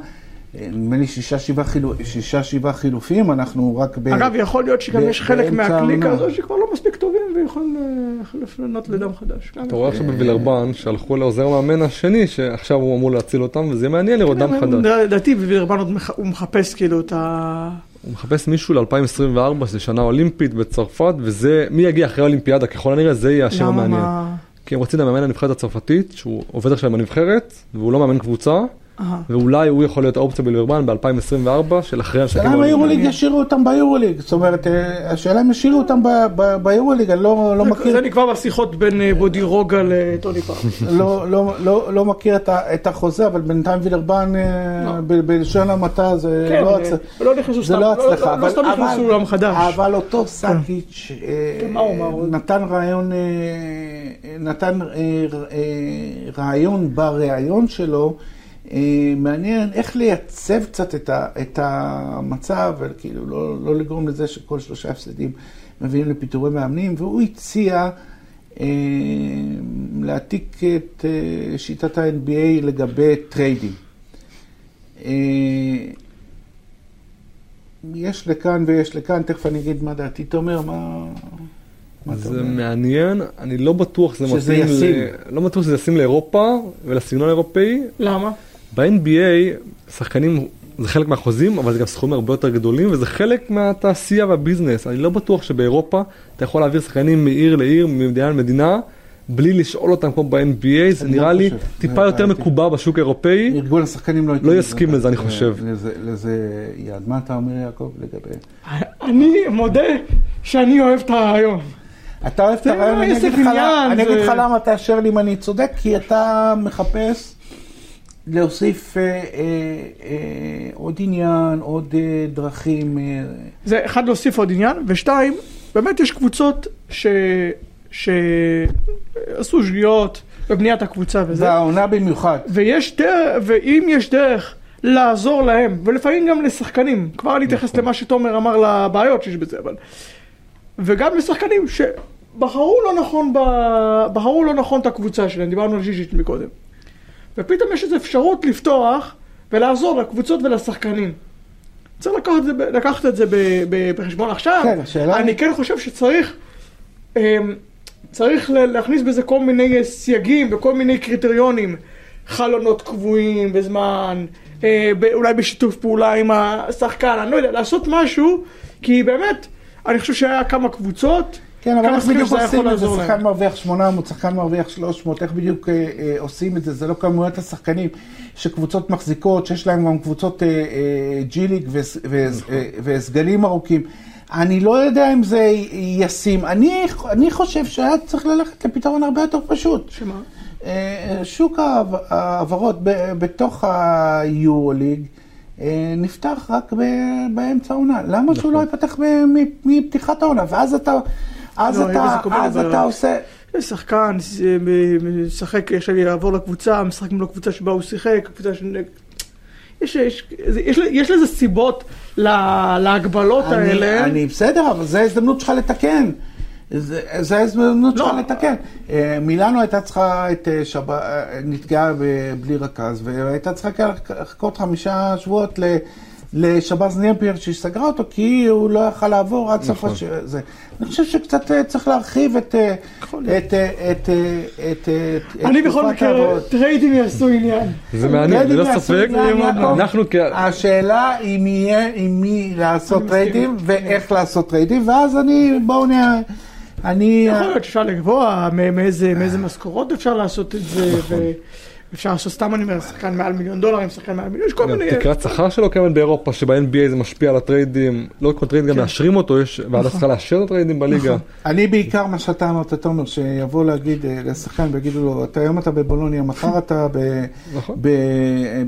Speaker 1: נדמה לי, שישה, שבעה, חילו, שישה, שבעה חילופים, אנחנו רק ב...
Speaker 2: אגב יכול להיות שגם
Speaker 1: ב-
Speaker 2: יש חלק מהקליקה. הזו שכבר לא מספיק טובים ויכולים אה, לפנות לדם חדש.
Speaker 3: אתה רואה עכשיו בווילרבן שהלכו לעוזר מאמן השני שעכשיו הוא אמור להציל אותם וזה מעניין לראות דם חדש.
Speaker 2: לדעתי בווילרבן הוא מחפש כאילו את ה...
Speaker 3: הוא מחפש מישהו ל-2024 שזה שנה אולימפית בצרפת וזה מי יגיע אחרי האולימפיאדה ככל הנראה זה יהיה השם המעניין.
Speaker 2: מה...
Speaker 3: כי הם רוצים לממן הנבחרת הצרפתית שהוא עובד עכשיו עם הנבחרת והוא לא מאמן קבוצה. ואולי הוא יכול להיות האופציה בווילרבן ב-2024 של אחרי המשחקים
Speaker 1: השאלה אם היורוליג. ישאירו אותם ביורוליג, זאת אומרת, אה, השאלה אם ישאירו אותם ב- ב- ביורוליג, אני לא לא מכיר
Speaker 2: זה נקבע בשיחות בין אה, בודירוגה לטוני פארק.
Speaker 1: לא, לא, לא, לא מכיר את, החוזה, אבל בינתיים וילרבן. אה, ב- בלשון המעטה, זה
Speaker 2: כן,
Speaker 1: לא,
Speaker 2: אה. לא
Speaker 1: לא הצלחה.
Speaker 2: לא-
Speaker 1: אבל,
Speaker 2: סתם נכנסו
Speaker 1: אבל,
Speaker 2: לעולם חדש.
Speaker 1: אבל אותו סאקיץ'
Speaker 2: מה הוא אמר עוד?
Speaker 1: נתן רעיון, נתן רעיון בריאיון שלו, מעניין איך לייצב קצת את, ה, את המצב, וכאילו לא, לא לגרום לזה שכל שלושה הפסדים מביאים לפיטורי מאמנים, והוא הציע אה, להעתיק את אה, שיטת ה-NBA לגבי טריידים. אה, יש לכאן ויש לכאן, תכף אני אגיד מה דעתי. תומר, מה... מה אתה
Speaker 3: זה? מעניין, אני לא בטוח שזה
Speaker 1: שזה
Speaker 3: מתאים,
Speaker 1: ישים.
Speaker 3: ל- לא בטוח שזה ישים לאירופה ולסגנון האירופאי.
Speaker 2: למה?
Speaker 3: ב-NBA שחקנים זה חלק מהחוזים, אבל זה גם סכומים הרבה יותר גדולים וזה חלק מהתעשייה והביזנס. אני לא בטוח שבאירופה אתה יכול להעביר שחקנים מעיר לעיר, ממדינה למדינה, בלי לשאול אותם כמו ב-NBA, זה נראה
Speaker 1: לא
Speaker 3: לי
Speaker 1: חושב.
Speaker 3: טיפה יותר. מקובע בשוק האירופאי.
Speaker 1: ארגון השחקנים לא,
Speaker 3: לא יסכים לזה, אני חושב.
Speaker 1: לזה, לזה יעד. מה אתה אומר, יעקב, לגבי...
Speaker 2: אני מודה שאני אוהב את הרעיון.
Speaker 1: אתה אוהב את הרעיון, אני
Speaker 2: עסק
Speaker 1: אגיד לך למה-
Speaker 2: עניין,
Speaker 1: אני אגיד לך למה תאשר לי אם אני צודק, כי אתה מחפש להוסיף אה, אה, אה, עוד עניין, עוד אה, דרכים. אה,
Speaker 2: זה אחד להוסיף עוד עניין, ושתיים, באמת יש קבוצות ש... שעשו שגיאות בבניית הקבוצה וזה,
Speaker 1: והעונה במיוחד.
Speaker 2: ויש דרך, ואם יש דרך לעזור להם, ולפעמים גם לשחקנים, כבר אני אתייחס למה שתומר אמר לבעיות שיש בזה, אבל... וגם לשחקנים בחרו לא נכון, ב... בחרו לא נכון את הקבוצה שלהם, דיברנו על ז'יז'יץ' מקודם. ופתאום יש איזו אפשרות לפתוח ולעזור לקבוצות ולשחקנים. צריך לקחת את זה, לקחת את זה ב- ב- בחשבון עכשיו.
Speaker 1: כן, השאלה
Speaker 2: אני כן חושב שצריך, אמ, צריך להכניס בזה כל מיני אה, סייגים וכל מיני קריטריונים. חלונות קבועים בזמן, אה, ב- אולי בשיתוף פעולה עם השחקן, אני לא יודע, לעשות משהו, כי באמת, אני חושב שהיה כמה קבוצות,
Speaker 1: כן, אבל איך בדיוק עושים את זה? שחקן מרוויח 800, שחקן מרוויח 300, איך בדיוק אה, אה, עושים את זה? זה לא כמויות השחקנים שקבוצות מחזיקות, שיש להם גם קבוצות אה, אה, ג'י ליג וס- וס- אה, וסגלים ארוכים. אני לא יודע אם זה ישים. אני, אני חושב שהיה צריך ללכת לפתרון הרבה יותר פשוט.
Speaker 2: שמה?
Speaker 1: אה, שוק ההעב- ההעברות בתוך היורו-ליג אה, נפתח רק באמצע העונה. למה שהוא לא ייפתח ב- מ- מפתיחת העונה? ואז אתה, אז
Speaker 2: לא,
Speaker 1: אתה, אז. אתה עושה...
Speaker 2: יש שחקן, אה, משחק, עכשיו יעבור לקבוצה, משחק מול הקבוצה שבה הוא שיחק, הקבוצה ש... יש, יש, יש, יש לזה סיבות לה, להגבלות
Speaker 1: אני,
Speaker 2: האלה.
Speaker 1: אני בסדר, אבל זו ההזדמנות שלך לתקן. זו ההזדמנות
Speaker 2: לא.
Speaker 1: שלך לתקן. אה, מילאנו הייתה צריכה את אה, שבת, נתקעה ב- בלי רכז, והייתה צריכה לחכות חמישה שבועות ל... לשבאז נאפייר שהיא סגרה אותו כי הוא לא יכל לעבור עד סוף
Speaker 3: נכון.
Speaker 1: הש... זה. אני חושב שקצת אה, צריך להרחיב את, אה. את, אה, את, את, את
Speaker 2: אני בכל מקרה. טריידים יעשו עניין.
Speaker 3: זה מעניין, ללא ספק. אנחנו כ...
Speaker 1: השאלה אם יהיה עם מי לעשות. טריידים ואיך לעשות טריידים, ואז אני, בואו נראה, אני...
Speaker 2: יכול להיות שאפשר לקבוע מאיזה מאיזה משכורות אפשר לעשות את זה, ואפשר לעשות, סתם אני אומר, שחקן מעל מיליון דולר, עם שחקן מעל מיליון, יש כל
Speaker 3: גם
Speaker 2: מיני...
Speaker 3: תקרת שכר שלו קיימת באירופה, שב-NBA זה משפיע על הטריידים, לא כל טרייד גם
Speaker 2: כן.
Speaker 3: מאשרים אותו, יש ועדה צריכה לאשר את הטריידים בליגה.
Speaker 1: אני בעיקר מה שאתה אמרת, תומר, שיבוא להגיד אה, לשחקן ויגידו לו, אתה היום אתה בבולוניה, מחר אתה ב-
Speaker 3: נכון.
Speaker 1: ב-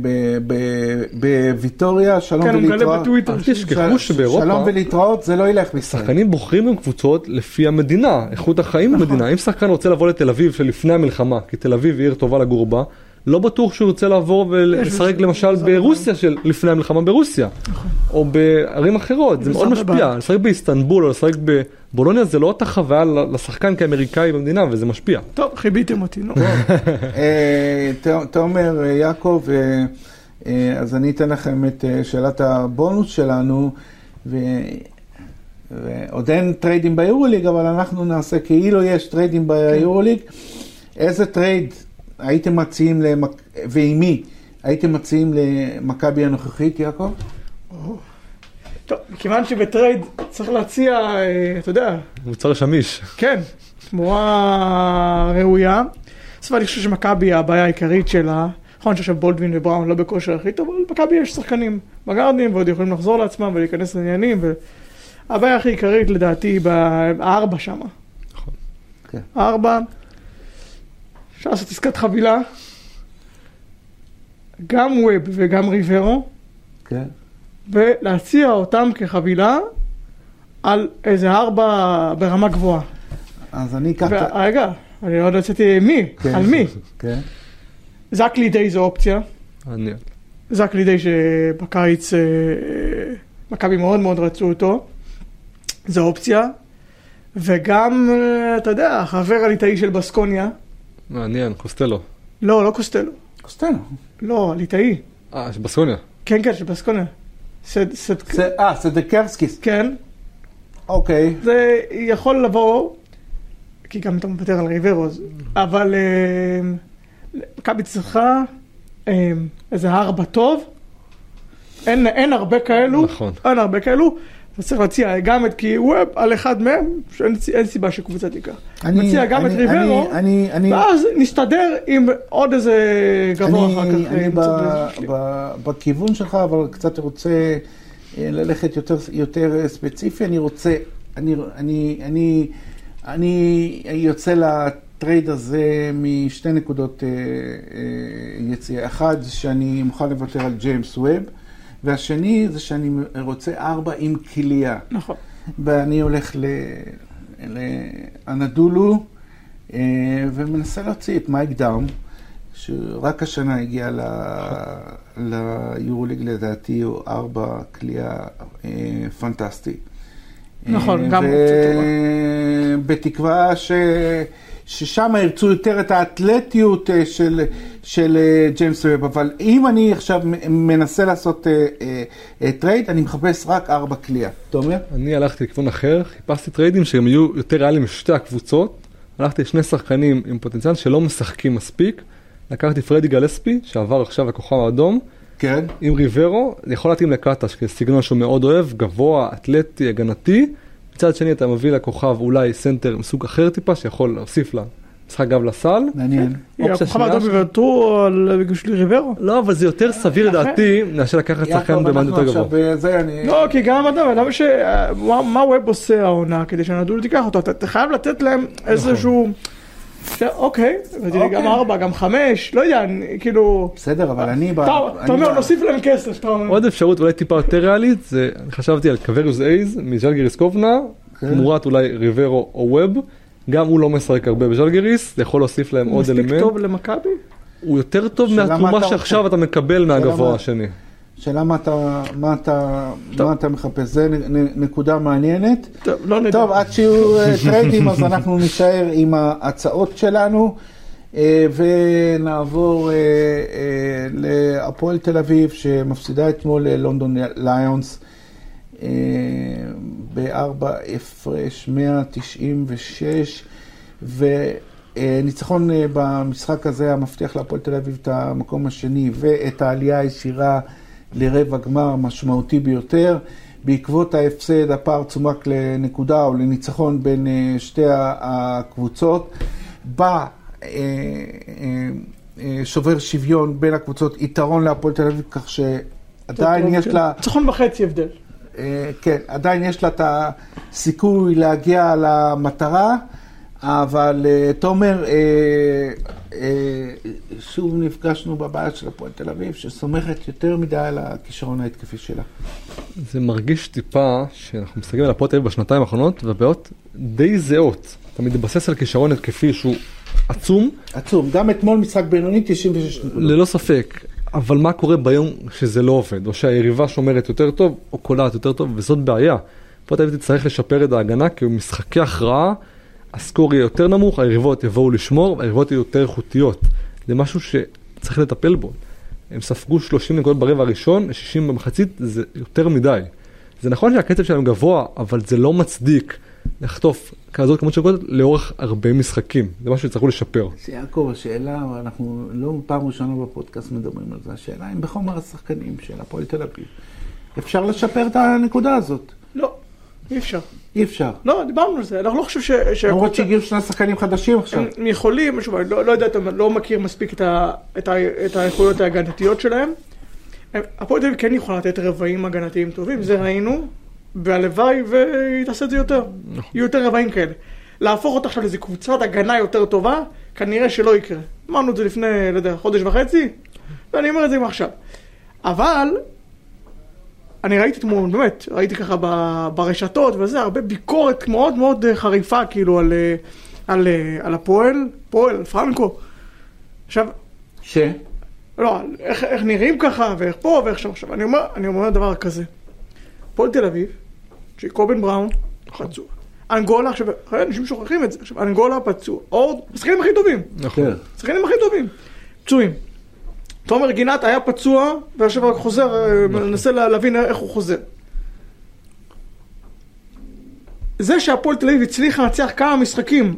Speaker 1: ב- ב- בוויטוריה, שלום
Speaker 2: כן, הוא מגלה
Speaker 1: ולהתראות.
Speaker 3: אל תשכחו שבאירופה-
Speaker 1: שלום ולהתראות, זה לא ילך בישראל.
Speaker 3: שחקנים בוחרים גם קבוצות לפי המדינה, איכות החיים
Speaker 2: נכון.
Speaker 3: במדינה. אם שחקן רוצה לבוא לתל אביב שלפני המלחמה, כי תל אביב היא עיר טובה לגור בה, לא בטוח שהוא ירצה לעבור ולשחק למשל ברוסיה של לפני המלחמה ברוסיה, או בערים אחרות, זה מאוד משפיע. לשחק באיסטנבול או לשחק בבולוניה זה לא אותה חוויה לשחקן כאמריקאי במדינה וזה משפיע.
Speaker 2: טוב, חיביתם אותי, נו.
Speaker 1: אה, ת- תומר, אה, יעקב, אה, אה, אז אני אתן לכם את אה, שאלת הבונוס שלנו, ו- ועוד אין טריידים ביורוליג, אבל אנחנו נעשה כאילו יש טריידים ביורוליג. איזה טרייד הייתם מציעים, למק... ועם מי הייתם מציעים למכבי הנוכחית, יעקב?
Speaker 2: טוב, מכיוון שבטרייד צריך להציע, אה, אתה יודע,
Speaker 3: מוצר שמיש.
Speaker 2: כן, תמורה ראויה. בסוף אני חושב שמכבי, הבעיה העיקרית שלה, נכון שעכשיו בולדווין ובראון לא בכושר הכי טוב, אבל למכבי יש שחקנים בגארדים ועוד יכולים לחזור לעצמם ולהיכנס לעניינים. והבעיה הכי עיקרית לדעתי היא בארבע שמה.
Speaker 3: נכון.
Speaker 1: כן.
Speaker 2: ארבע, אפשר לעשות עסקת חבילה, גם ווב וגם ריברו,
Speaker 1: כן.
Speaker 2: ולהציע אותם כחבילה על איזה ארבע ברמה גבוהה.
Speaker 1: אז אני אקח...
Speaker 2: ו- רגע, אני עוד לא יצאתי מי,
Speaker 1: כן.
Speaker 2: על מי.
Speaker 1: כן.
Speaker 2: זק לידי זו אופציה.
Speaker 3: מעניין.
Speaker 2: זק לידי שבקיץ אה, אה, מכבי מאוד מאוד רצו אותו. זו אופציה. וגם, אה, אתה יודע, החבר הליטאי של בסקוניה.
Speaker 3: מעניין, קוסטלו.
Speaker 2: לא, לא קוסטלו.
Speaker 1: קוסטנו.
Speaker 2: לא, הליטאי.
Speaker 3: אה, בסקוניה.
Speaker 2: כן, כן, של בסקוניה. סד, סד,
Speaker 1: אה, סדקרסקיס.
Speaker 2: כן.
Speaker 1: אוקיי.
Speaker 2: זה יכול לבוא, כי גם אתה מוותר על ריברו, אבל אה, מכבי צריכה אה, איזה ארבע טוב, אין, אין הרבה כאלו,
Speaker 3: נכון.
Speaker 2: אין הרבה כאלו, אתה צריך להציע גם את כי ווב על אחד מהם, שאין אין סיבה שקבוצה תיקח.
Speaker 1: אני-
Speaker 2: מציע גם
Speaker 1: אני-
Speaker 2: את ריברו,
Speaker 1: אני- אני- אני-
Speaker 2: ואז נסתדר עם עוד איזה גבוה
Speaker 1: אני,
Speaker 2: אחר כך.
Speaker 1: אני ב, ב, בכיוון שלך, אבל קצת רוצה אה, ללכת יותר, יותר אה, ספציפי. אני רוצה, אני, אני, אני, אני יוצא לטרייד הזה משתי נקודות אה, אה, יציאה. אחד, שאני מוכן לוותר על ג'יימס ווב, והשני זה שאני רוצה ארבע עם קליעה.
Speaker 2: נכון.
Speaker 1: ואני הולך ל... לאנאדולו אה, ומנסה להוציא את מייק דאום, שרק השנה הגיע ל... ליורוליג לדעתי, הוא ארבע קליעה אה, פנטסטי.
Speaker 2: נכון,
Speaker 1: אה,
Speaker 2: גם
Speaker 1: ו-
Speaker 2: אופציה טובה.
Speaker 1: בתקווה ש... ששם ירצו יותר את האתלטיות אה, של, של אה, ג'יימס ווב, אבל אם אני עכשיו מנסה לעשות אה, טרייד, אני מחפש רק ארבע קליעה. תומר?
Speaker 3: אני הלכתי לכיוון אחר, חיפשתי טריידים שהם יהיו יותר ריאליים לשתי הקבוצות. הלכתי לשני שחקנים עם פוטנציאל שלא משחקים מספיק. לקחתי פרדי גלספי, שעבר עכשיו לכוכב האדום,
Speaker 1: כן.
Speaker 3: עם ריברו, יכול להתאים לקטש, כי סגנון שהוא מאוד אוהב, גבוה, אתלטי, הגנתי. מצד שני אתה מביא לכוכב אולי סנטר מסוג אחר טיפה, שיכול להוסיף לה משחק גב לסל.
Speaker 1: מעניין.
Speaker 3: אופציה
Speaker 2: הכוכב
Speaker 3: שנייה
Speaker 2: האדום יוותרו על בשביל ריברו?
Speaker 3: לא, אבל זה יותר סביר. לדעתי, מאשר לקחת שחקן במעמד יותר גבוה.
Speaker 1: אני...
Speaker 2: לא, כי גם אתה, למה ש... מה- מה ווב עושה העונה כדי שנדון תיקח אותו? אתה אתה חייב לתת להם איזשהו... אוקיי,
Speaker 1: אוקיי.
Speaker 2: גם ארבע, גם חמש, לא יודע, אני- כאילו...
Speaker 1: בסדר, אבל אני...
Speaker 2: אתה אומר, נוסיף להם כסף, אתה אומר.
Speaker 3: עוד אפשרות אולי טיפה יותר ריאלית, זה, אני חשבתי על קווריוס אייז מז'לגיריס קובנה,
Speaker 1: כן.
Speaker 3: תמורת אולי ריברו או ווב, גם הוא לא משחק הרבה בז'לגיריס, זה יכול להוסיף להם
Speaker 2: הוא
Speaker 3: עוד
Speaker 2: מספיק
Speaker 3: אלמנט.
Speaker 2: טוב למכבי?
Speaker 3: הוא יותר טוב מהתרומה שעכשיו. אתה מקבל מהגבוה
Speaker 1: מה-
Speaker 3: השני.
Speaker 1: שאלה מה אתה, מה אתה,
Speaker 2: טוב.
Speaker 1: מה אתה מחפש, זה נקודה מעניינת.
Speaker 2: טוב, לא נדע.
Speaker 1: טוב, עד שיהיו אה, טריידים, אז אנחנו נישאר עם ההצעות שלנו, אה, ונעבור אה, להפועל תל אביב, שמפסידה אתמול ללונדון ליונס בארבע הפרש 196, וניצחון במשחק הזה היה מבטיח להפועל תל אביב את המקום השני, ואת העלייה הישירה לרבע גמר משמעותי ביותר. בעקבות ההפסד הפער צומק לנקודה או לניצחון בין אה, שתי הקבוצות. בא אה, אה, שובר שוויון בין הקבוצות, יתרון להפועל תל אביב, כך שעדיין יש. לה,
Speaker 2: ניצחון וחצי הבדל.
Speaker 1: כן, עדיין יש לה את הסיכוי להגיע למטרה, אבל אה, תומר, אה, אה, שוב נפגשנו בבעיה של הפועל תל אביב, שסומכת יותר מדי על הכישרון ההתקפי שלה.
Speaker 3: זה מרגיש טיפה שאנחנו מסתכלים על הפועל תל אביב בשנתיים האחרונות, והבעיות די זהות. אתה מתבסס על כישרון התקפי שהוא עצום,
Speaker 1: עצום, גם אתמול משחק בינוני 96 נקודות.
Speaker 3: ללא ספק, אבל מה קורה ביום שזה לא עובד, או שהיריבה שומרת יותר טוב, או קולעת יותר טוב, וזאת בעיה. פה תל אביב תצטרך לשפר את ההגנה, כי במשחקי הכרעה, הסקור יהיה יותר נמוך, היריבות יבואו לשמור, והיריבות יהיו יותר איכותיות. זה משהו שצריך לטפל בו. הם ספגו 30 נקודות ברבע הראשון, 60 במחצית, זה יותר מדי. זה נכון שהקצב שלהם גבוה, אבל זה לא מצדיק לחטוף כזאת כמות של נקודות לאורך הרבה משחקים. זה משהו שצריכו לשפר.
Speaker 1: יעקב, השאלה, ואנחנו לא פעם ראשונה בפודקאסט מדברים על זה, השאלה אם בחומר השחקנים של הפועל תל אביב אפשר לשפר את הנקודה הזאת.
Speaker 2: לא, אי אפשר.
Speaker 1: אי אפשר.
Speaker 2: לא, דיברנו על זה, אנחנו לא חושב ש...
Speaker 1: למרות שהגיעו שני שחקנים חדשים עכשיו.
Speaker 2: הם יכולים, שוב, אני לא, לא יודע, אתה לא מכיר מספיק את, ה, את, ה, את האיכויות ההגנתיות שלהם. הם- הפועל תל אביב כן יכולה לתת רבעים הגנתיים טובים, זה ראינו, והלוואי והיא תעשה את זה יותר. יהיו יותר רבעים כאלה. להפוך אותה עכשיו לאיזו קבוצת הגנה יותר טובה, כנראה שלא יקרה. אמרנו את זה לפני, לא יודע, חודש וחצי, ואני אומר את זה גם עכשיו. אבל, אני ראיתי אתמול, באמת, ראיתי ככה ב- ברשתות וזה, הרבה ביקורת מאוד מאוד אה, חריפה, כאילו, על, אה, על, אה, על הפועל, פועל, על פרנקו. עכשיו,
Speaker 1: ש?
Speaker 2: לא, איך, איך נראים ככה, ואיך פה, ואיך שם. עכשיו, אני אומר, אני אומר דבר כזה. הפועל תל אביב, שקובן בראון, פצוע. אנגולה, עכשיו, אנשים שוכחים את זה. עכשיו, אנגולה פצוע. אורד, השחקנים הכי טובים.
Speaker 3: נכון.
Speaker 1: כן.
Speaker 2: השחקנים הכי טובים. פצועים. תומר גינת היה פצוע, ועכשיו רק חוזר, אה, מנסה לה- להבין איך הוא חוזר. זה שהפועל תל אביב הצליחה לנצח כמה משחקים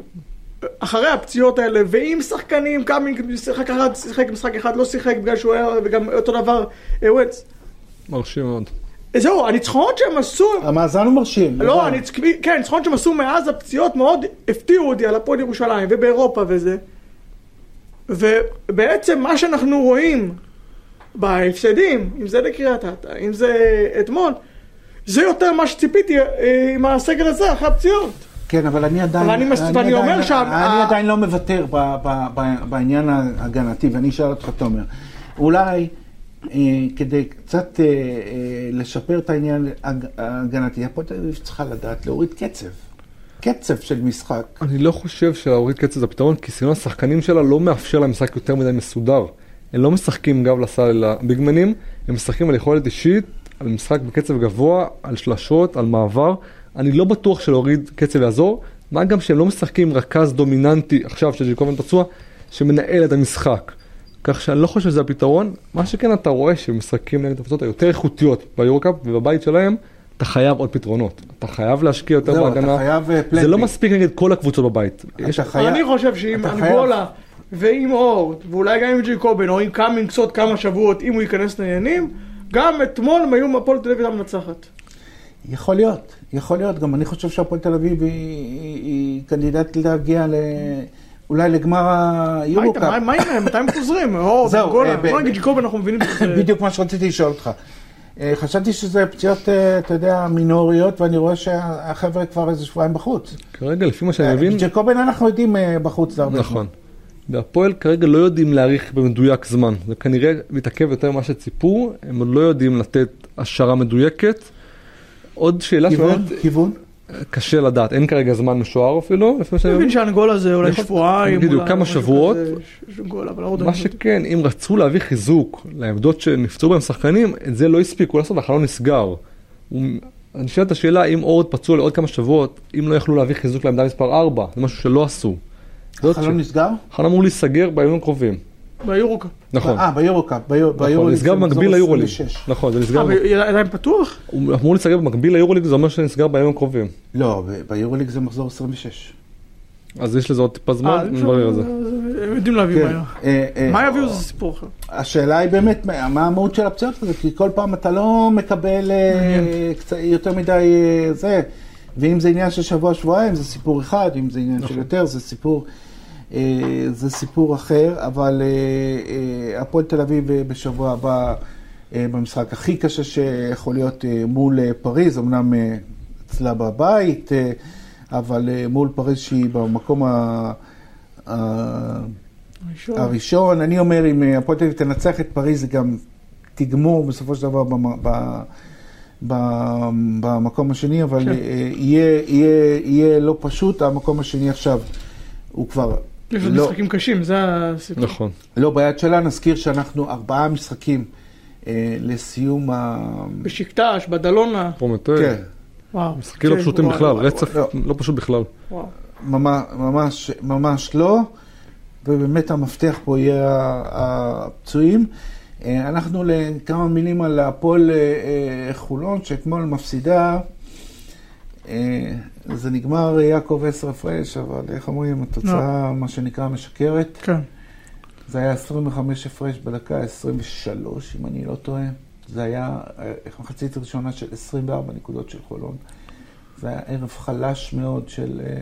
Speaker 2: אחרי הפציעות האלה, ועם שחקנים, קאמינג שיחק אחד, שיחק משחק אחד, לא שיחק בגלל שהוא היה, וגם אותו דבר אה, ווילס.
Speaker 3: מרשים מאוד.
Speaker 2: זהו, הניצחונות שהם עשו,
Speaker 1: המאזן הוא מרשים.
Speaker 2: לא. הניצ... כן, הניצחונות שהם עשו מאז הפציעות מאוד הפתיעו אותי על הפועל ירושלים ובאירופה וזה. ובעצם מה שאנחנו רואים בהפסדים, אם זה לקריית אתא, אם זה אתמול, זה יותר מה שציפיתי אה, עם הסגל הזה אחרי הפציעות.
Speaker 1: כן, אבל אני עדיין...
Speaker 2: אבל אני מס- ואני
Speaker 1: עדיין-
Speaker 2: אומר שה-
Speaker 1: אני עדיין לא מוותר ב- ב- ב- בעניין ההגנתי, ואני אשאל אותך, תומר. אולי אה, כדי קצת אה, אה, לשפר את העניין הג- ההגנתי, הפועל תל אביב צריכה לדעת להוריד קצב. קצב של משחק.
Speaker 3: אני לא חושב שלהוריד קצב זה הפתרון, כי סגנון השחקנים שלה לא מאפשר להם משחק יותר מדי מסודר. הם לא משחקים גב לסל אלא ביגמנים, הם משחקים על יכולת אישית, על משחק בקצב גבוה, על שלשות, על מעבר. אני לא בטוח שלהוריד קצב יעזור, מה גם שהם לא משחקים רכז דומיננטי עכשיו שג'קובן פצוע, שמנהל את המשחק. כך שאני לא חושב שזה הפתרון, מה שכן אתה רואה שמשחקים נגד הקבוצות היותר איכותיות ביורקאפ ובבית שלהם, אתה חייב עוד פתרונות. אתה חייב להשקיע יותר
Speaker 1: זהו,
Speaker 3: בהגנה.
Speaker 1: אתה חייב אה,
Speaker 3: זה לא. מספיק נגד כל הקבוצות בבית. יש...
Speaker 1: חייב-
Speaker 2: אני חושב שאם אנגולה ועם אורט, ואולי גם עם ג'יקובן, או עם קאמינגס עוד כמה שבועות, אם הוא ייכנס לעניינים, גם אתמול הם היו הפועל תל אביב הייתה מנצחת.
Speaker 1: יכול להיות, יכול להיות. גם אני חושב שהפועל תל אביב היא, היא, היא קנדידט להגיע ל... אולי לגמר? היורוקאפ.
Speaker 2: מה- מה עם מתי הם חוזרים? אורט,
Speaker 1: זהו,
Speaker 2: אנגולה,
Speaker 1: אה,
Speaker 2: בוא נגיד ג'יקובן אנחנו מבינים.
Speaker 1: בדיוק מה שרציתי לשאול אותך. אה, חשבתי שזה פציעות, אה, אתה יודע, מינוריות, ואני רואה שהחבר'ה כבר איזה שבועיים בחוץ.
Speaker 3: כרגע, לפי מה שאני מבין,
Speaker 1: ג'קובן אנחנו יודעים אה, בחוץ הרבה
Speaker 3: נכון. והפועל כרגע לא יודעים להעריך במדויק זמן. זה כנראה מתעכב יותר ממה שציפו, הם לא יודעים לתת השערה מדויקת. עוד שאלה
Speaker 1: כיוון,
Speaker 3: שבאמת
Speaker 1: כיוון.
Speaker 3: קשה לדעת, אין כרגע זמן משוער אפילו, לפי מה שאני
Speaker 2: אני מבין. שאנגולה זה אולי שבועיים,
Speaker 3: בדיוק, כמה שבועות. מה שכן, אם רצו להביא חיזוק לעמדות שנפצעו בהם שחקנים, את זה לא הספיקו לעשות, החלון נסגר. אני שואל את השאלה, אם אורד פצוע לעוד כמה שבועות, אם לא יכלו להביא חיזוק לעמדה מספר 4, זה משהו שלא עשו.
Speaker 1: החלון נסגר?
Speaker 3: החלון אמור להיסגר בימים הקרובים.
Speaker 2: ביורוקאפ.
Speaker 3: נכון.
Speaker 1: אה, ביורוקאפ. ביור-
Speaker 3: נכון, נסגר במקביל ליורוליג.
Speaker 1: 26.
Speaker 3: נכון, זה נסגר,
Speaker 2: אה, עדיין פתוח?
Speaker 3: הוא אמור להיסגר במקביל ליורוליג, זה אומר שנסגר בימים הקרובים.
Speaker 1: לא, ביורוליג זה מחזור 26.
Speaker 3: אז יש לזה עוד טיפה
Speaker 2: אה,
Speaker 3: זמן, נברר את זה.
Speaker 2: הם יודעים להביא
Speaker 1: כן.
Speaker 2: מהר.
Speaker 1: אה, אה,
Speaker 2: מה יביאו זה סיפור אחר.
Speaker 1: השאלה היא באמת, מה מה המהות של הפציעות הזה? כי כל פעם אתה לא מקבל אה, יותר מדי אה, זה, ואם זה עניין של שבוע-שבועיים זה סיפור אחד, אם זה עניין של יותר זה סיפור, אה, זה סיפור אחר, אבל אה, אה, הפועל תל אביב אה, בשבוע הבא אה, במשחק הכי קשה שיכול להיות אה, מול אה, פריז, אמנם אה, אצלה בבית, אה, אבל אה, מול פריז שהיא במקום ה... ה-
Speaker 2: ראשון.
Speaker 1: הראשון, אני אומר, אם אה, הפועל תל אביב תנצח את פריז, זה גם תגמור בסופו של דבר במ- ב- ב- במקום השני, אבל
Speaker 2: כן.
Speaker 1: אה, יהיה, יהיה, יהיה לא פשוט, המקום השני עכשיו הוא כבר
Speaker 2: יש עוד
Speaker 1: לא,
Speaker 2: משחקים קשים, זה הסיפור.
Speaker 3: נכון.
Speaker 1: לא ביד שלה. נזכיר שאנחנו ארבעה משחקים אה, לסיום ה...
Speaker 2: בשקטש, בדלונה.
Speaker 3: פרומטוי.
Speaker 1: כן,
Speaker 2: וואו.
Speaker 3: משחקים לא
Speaker 2: כן,
Speaker 3: פשוטים
Speaker 2: וואו,
Speaker 3: בכלל,
Speaker 2: וואו,
Speaker 3: רצף
Speaker 1: לא.
Speaker 3: לא פשוט בכלל.
Speaker 2: וואו.
Speaker 1: ממש, ממש, לא, ובאמת המפתח פה יהיה הפצועים. אה, אנחנו לכמה מילים על הפועל אה, אה, חולון, שאתמול מפסידה. אה, זה נגמר יעקב עשר הפרש, אבל איך אומרים, התוצאה, מה שנקרא, משקרת.
Speaker 2: כן.
Speaker 1: זה היה 25 הפרש בדקה 23, אם אני לא טועה. זה היה אה, מחצית ראשונה של 24 נקודות של חולון. זה היה ערב חלש מאוד של, אה,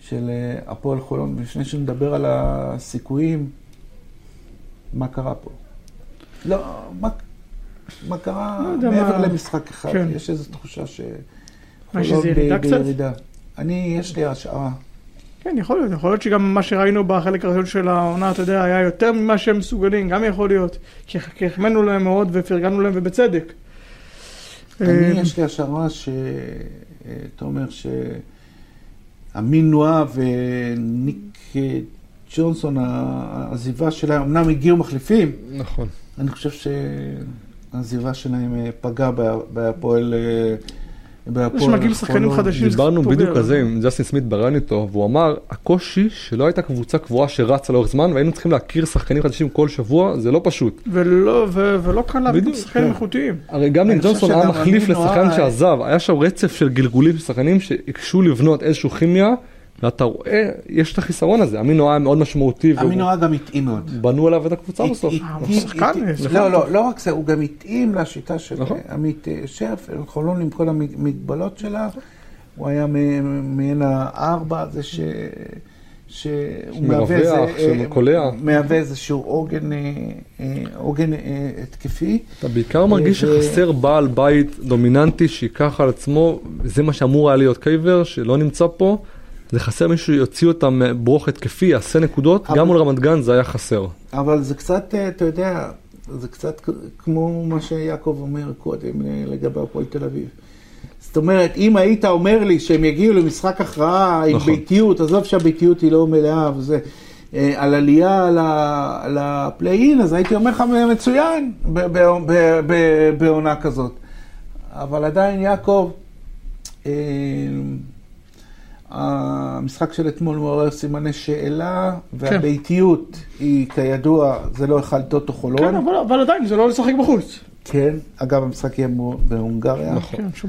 Speaker 1: של הפועל חולון. ולפני שנדבר על הסיכויים, מה קרה פה? לא, מה, מה קרה
Speaker 2: לא
Speaker 1: מעבר
Speaker 2: מה-
Speaker 1: למשחק אחד?
Speaker 2: כן.
Speaker 1: יש איזו תחושה ש...
Speaker 2: מה, שזה ירידה קצת?
Speaker 1: בירידה. אני, יש לי השערה.
Speaker 2: כן, יכול להיות. יכול להיות שגם מה שראינו בחלק הראשון של העונה, אתה יודע, היה יותר ממה שהם מסוגלים, גם יכול להיות. כי החמאנו להם מאוד ופרגנו להם ובצדק. אה,
Speaker 1: אני, יש לי השערה ש... אה, שאמין נועה וניק אה, ג'ונסון, העזיבה שלהם, אמנם הגיעו מחליפים,
Speaker 3: נכון.
Speaker 1: אני חושב שהעזיבה שלהם אה, פגעה בה- בהפועל... בהפועל
Speaker 2: זה שמגיעים שחקנים. חדשים.
Speaker 3: דיברנו. בדיוק על זה עם ג'סטין סמית בראיון איתו, והוא אמר, הקושי שלא הייתה קבוצה קבועה שרצה לאורך זמן, והיינו צריכים להכיר שחקנים חדשים כל שבוע, זה לא פשוט.
Speaker 2: ולא, ו- ולא קל להביא
Speaker 3: בדיוק,
Speaker 2: שחקנים
Speaker 1: כן.
Speaker 2: איכותיים.
Speaker 3: הרי גם
Speaker 1: חושב
Speaker 3: ג'ונסון היה מחליף לשחקן שעזב, היה שם רצף של גלגולים של שחקנים שהקשו לבנות איזושהי כימיה, ואתה רואה, יש את החיסרון הזה, אמין נורא היה מאוד משמעותי,
Speaker 1: אמין נועה גם התאים מאוד.
Speaker 3: בנו עליו את הקבוצה בסוף.
Speaker 2: אה.
Speaker 1: לא, לא, לא רק זה, הוא גם התאים לשיטה של
Speaker 3: נכון.
Speaker 1: עמית אה, שרף, חולון עם כל המגבלות שלה. הוא היה מעין הארבע הזה ש... שהוא מהווה איזה-
Speaker 3: שקולע.
Speaker 1: אה, מהווה איזשהו עוגן, אה, אה, עוגן אה, התקפי.
Speaker 3: אתה בעיקר מרגיש שחסר בעל בית דומיננטי שייקח על עצמו, זה מה שאמור היה להיות קייבר, שלא נמצא פה. זה חסר מישהו שיוציא אותם ברוך התקפי, יעשה נקודות,
Speaker 1: אבל-
Speaker 3: גם מול רמת גן זה היה חסר.
Speaker 1: אבל זה קצת, אה, אתה יודע, זה קצת כמו מה שיעקב אומר קודם אה, לגבי הפועל תל אביב. זאת אומרת, אם היית אומר לי שהם יגיעו למשחק הכרעה עם
Speaker 3: נכון.
Speaker 1: ביתיות, עזוב שהביתיות היא לא מלאה וזה, אה, על עלייה ל- לפליי-אין, אז הייתי אומר לך מצוין בעונה כזאת. אבל עדיין, יעקב, אה, המשחק של אתמול מעורר סימני שאלה, והביתיות היא כידוע, זה לא אחד טוטו חולון.
Speaker 2: כן, אבל, אבל עדיין זה לא לשחק בחוץ.
Speaker 1: כן, אגב המשחק יהיה בהונגריה.
Speaker 3: נכון.
Speaker 2: כן.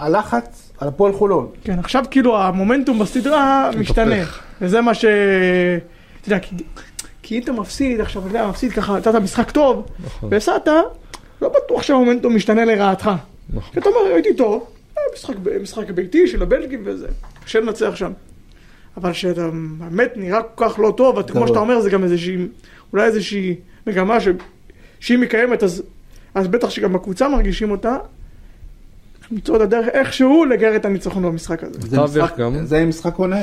Speaker 1: והלחץ על הפועל חולון.
Speaker 2: כן, עכשיו כאילו המומנטום בסדרה משתנה. וזה מה ש... אתה יודע, כי, כי אם אתה מפסיד, עכשיו אתה יודע, מפסיד ככה, נתת משחק טוב,
Speaker 3: נכון.
Speaker 2: והפסדת, לא בטוח שהמומנטום משתנה לרעתך.
Speaker 3: נכון.
Speaker 2: כי אתה אומר, הייתי טוב, משחק, משחק ביתי של הבלגים וזה, קשה לנצח שם. אבל כשאתה באמת נראה כל כך לא טוב, אתה, כמו
Speaker 1: גרוע.
Speaker 2: שאתה אומר, זה גם איזושהי, אולי איזושהי מגמה ש... שאם היא קיימת, אז, אז בטח שגם בקבוצה מרגישים אותה. למצוא את הדרך איכשהו לגייר את הניצחון במשחק הזה.
Speaker 1: זה משחק-
Speaker 3: גם.
Speaker 1: זה משחק עונה,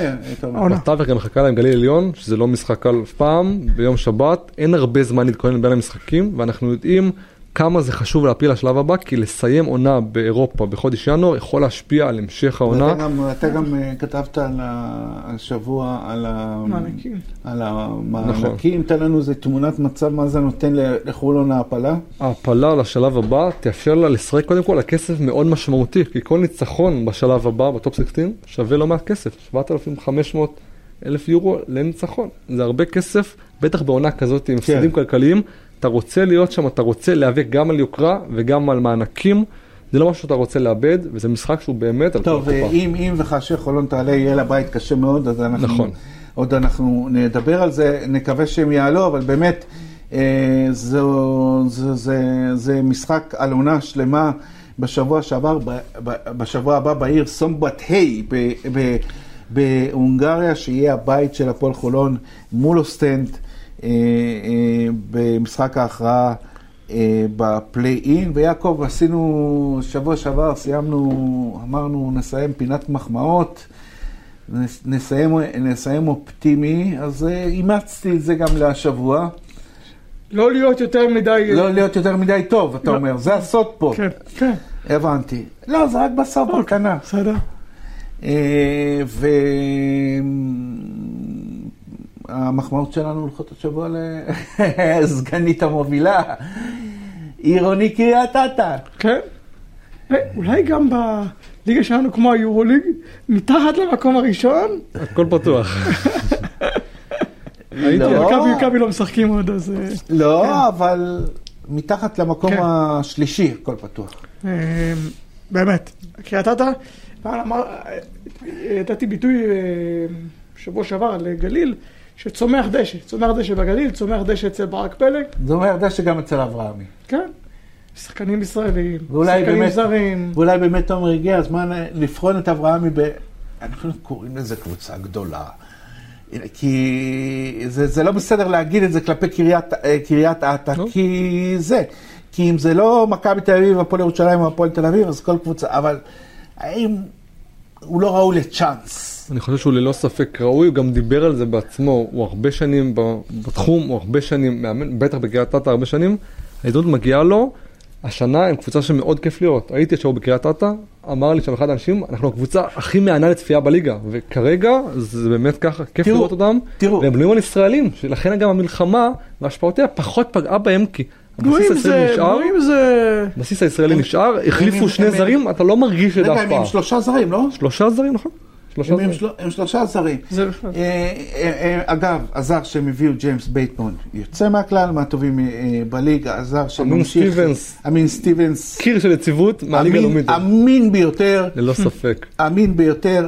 Speaker 1: אומר.
Speaker 2: העונה.
Speaker 3: בתווך גם מחכה להם גליל עליון, שזה לא משחק קל אף פעם, ביום שבת, אין הרבה זמן להתכונן בין המשחקים, ואנחנו יודעים כמה זה חשוב להפיל לשלב הבא, כי לסיים עונה באירופה בחודש ינואר יכול להשפיע על המשך העונה.
Speaker 1: אתה גם, אתה גם אה, כתבת על השבוע על, ה-
Speaker 2: מענקים.
Speaker 1: על המענקים, תן לנו איזה תמונת מצב מה זה נותן לחולון ההעפלה.
Speaker 3: ההעפלה לשלב הבא תאפשר לה לשחק קודם כל על כסף מאוד משמעותי, כי כל ניצחון בשלב הבא, בטופ 16, שווה לא מעט כסף, 7,500 אלף יורו לניצחון. זה הרבה כסף, בטח בעונה כזאת עם הפסדים כלכליים. אתה רוצה להיות שם, אתה רוצה להיאבק גם על יוקרה וגם על מענקים. זה לא משהו שאתה רוצה לאבד, וזה משחק שהוא באמת על כל
Speaker 1: טוב,
Speaker 3: הקופה.
Speaker 1: אם, אם וכאשר חולון תעלה, יהיה לה בית קשה מאוד, אז אנחנו...
Speaker 3: נכון.
Speaker 1: עוד אנחנו נדבר על זה, נקווה שהם יעלו, אבל באמת, אה, זו, זה, זה, זה משחק על עונה שלמה בשבוע שעבר, ב, ב, בשבוע הבא בעיר סומבטהיי בהונגריה, שיהיה הבית של הפועל חולון מול אוסטנד אה, במשחק ההכרעה. אה, בפליי-אין, ויעקב, עשינו, שבוע שעבר סיימנו, אמרנו, נסיים פינת מחמאות, נס- נסיים, נסיים אופטימי, אז אה, אימצתי את זה גם לשבוע.
Speaker 2: לא להיות יותר מדי...
Speaker 1: לא להיות יותר מדי טוב, אתה
Speaker 2: לא.
Speaker 1: אומר, זה הסוד פה.
Speaker 2: כן, כן,
Speaker 1: הבנתי. לא, זה רק בסוף בקטנה.
Speaker 2: בסדר.
Speaker 1: אה, והמחמאות שלנו הולכות השבוע לסגנית המובילה, עירוני קריית אתא.
Speaker 2: כן. אה, אולי גם בליגה שלנו כמו היורוליג, מתחת למקום הראשון,
Speaker 3: הכל פתוח.
Speaker 2: הייתי,
Speaker 1: לא.
Speaker 2: מכבי מכבי לא משחקים עוד, אז... אה,
Speaker 1: לא, אבל מתחת למקום
Speaker 2: כן.
Speaker 1: השלישי, הכל פתוח.
Speaker 2: אה, באמת, קריית אתא, פעם אמר- נתתי ביטוי שבוע שעבר על גליל, שצומח דשא, צומח דשא בגליל, צומח דשא אצל ברק פלג,
Speaker 1: אומר, יודע שגם אצל אברהמי.
Speaker 2: כן, שחקנים ישראלים, שחקנים
Speaker 1: באמת-
Speaker 2: זרים,
Speaker 1: ואולי באמת, תומר, הגיע הזמן לבחון את אברהמי ב... אנחנו קוראים לזה קבוצה גדולה. כי זה, זה לא בסדר להגיד את זה כלפי קריית, קריית אתא,
Speaker 3: לא.
Speaker 1: כי זה. כי אם זה לא מכבי תל אביב, הפועל ירושלים או הפועל תל אביב, אז כל קבוצה, אבל האם הוא לא ראוי לצ'אנס?
Speaker 3: אני חושב שהוא ללא ספק ראוי, הוא גם דיבר על זה בעצמו, הוא הרבה שנים בתחום, הוא הרבה שנים מאמן, בטח בקריית אתא הרבה שנים, ההזדמנות מגיעה לו, השנה הם קבוצה שמאוד כיף לראות, הייתי עכשיו בקריית אתא, אמר לי שם אחד האנשים, אנחנו הקבוצה הכי מהנה לצפייה בליגה, וכרגע זה באמת ככה, כיף
Speaker 1: תראו,
Speaker 3: לראות אותם,
Speaker 1: תראו.
Speaker 3: והם בנויים על ישראלים, שלכן גם המלחמה והשפעותיה פחות פגעה בהם, כי הבסיס הישראלי
Speaker 2: זה,
Speaker 3: נשאר, הבסיס הישראלי נשאר, החליפו שני זרים, אתה לא מרגיש את
Speaker 1: רגע, הם עם
Speaker 3: ההשפעה.
Speaker 1: שלושה זרים, לא?
Speaker 3: שלושה זרים, נכון? שלושה
Speaker 1: הם
Speaker 3: זרים.
Speaker 1: שלושה זרים.
Speaker 2: בכלל.
Speaker 1: אה, אה, אה, אגב, הזר שהם הביאו, ג'יימס בייטמון, יוצא מהכלל, מהטובים בליגה, הזר שממשיך...
Speaker 3: סטיבנס.
Speaker 1: אמין סטיבנס.
Speaker 3: קיר של יציבות מהליגה
Speaker 1: אמין-
Speaker 3: הלאומית.
Speaker 1: אמין ביותר,
Speaker 3: ללא ספק.
Speaker 1: אמין ביותר,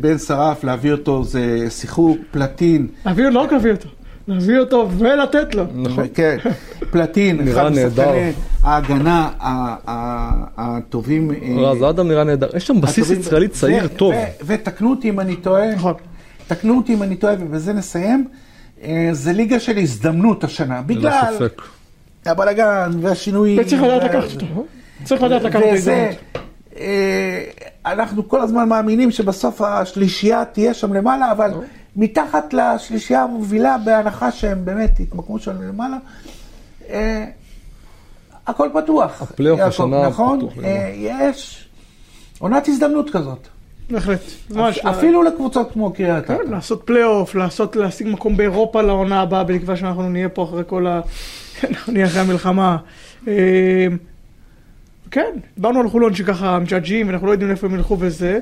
Speaker 1: בן שרף, להביא אותו זה שיחוק, פלטין,
Speaker 2: להביא אותו, לא רק להביא אותו, להביא אותו ולתת לו.
Speaker 3: נכון.
Speaker 1: כן, פלטין, אחד
Speaker 3: נהדר.
Speaker 1: משחקני ההגנה הטובים. אה,
Speaker 3: רז אדם נראה נהדר. יש שם בסיס. ישראלי צעיר טוב.
Speaker 1: ותקנו אותי אם אני טועה,
Speaker 2: נכון.
Speaker 1: תקנו אותי אם אני טועה, ובזה נסיים. אה, זה ליגה של הזדמנות השנה,
Speaker 3: ללא
Speaker 1: בגלל
Speaker 3: ספק.
Speaker 1: הבלאגן והשינויים.
Speaker 2: וצריך לדעת לקחת אותו. לא? צריך לדעת לקחת את.
Speaker 1: אה, אנחנו כל הזמן מאמינים שבסוף השלישייה תהיה שם למעלה, אבל מתחת לשלישייה המובילה, בהנחה שהם באמת יתמקמו שם למעלה, אה, הכל פתוח.
Speaker 3: הפלייאוף השנה
Speaker 1: נכון?
Speaker 3: פתוח
Speaker 1: אה, יש עונת הזדמנות כזאת.
Speaker 2: בהחלט. ממש.
Speaker 1: אפילו לקבוצות כמו קריית
Speaker 2: כן,
Speaker 1: אתא.
Speaker 2: לעשות פלייאוף, לעשות, להשיג מקום באירופה לעונה הבאה, בתקווה שאנחנו נהיה פה אחרי כל ה... אנחנו נהיה אחרי המלחמה. אה, כן, דיברנו על חולון שככה משעג'ים ואנחנו לא יודעים לאיפה הם ילכו וזה.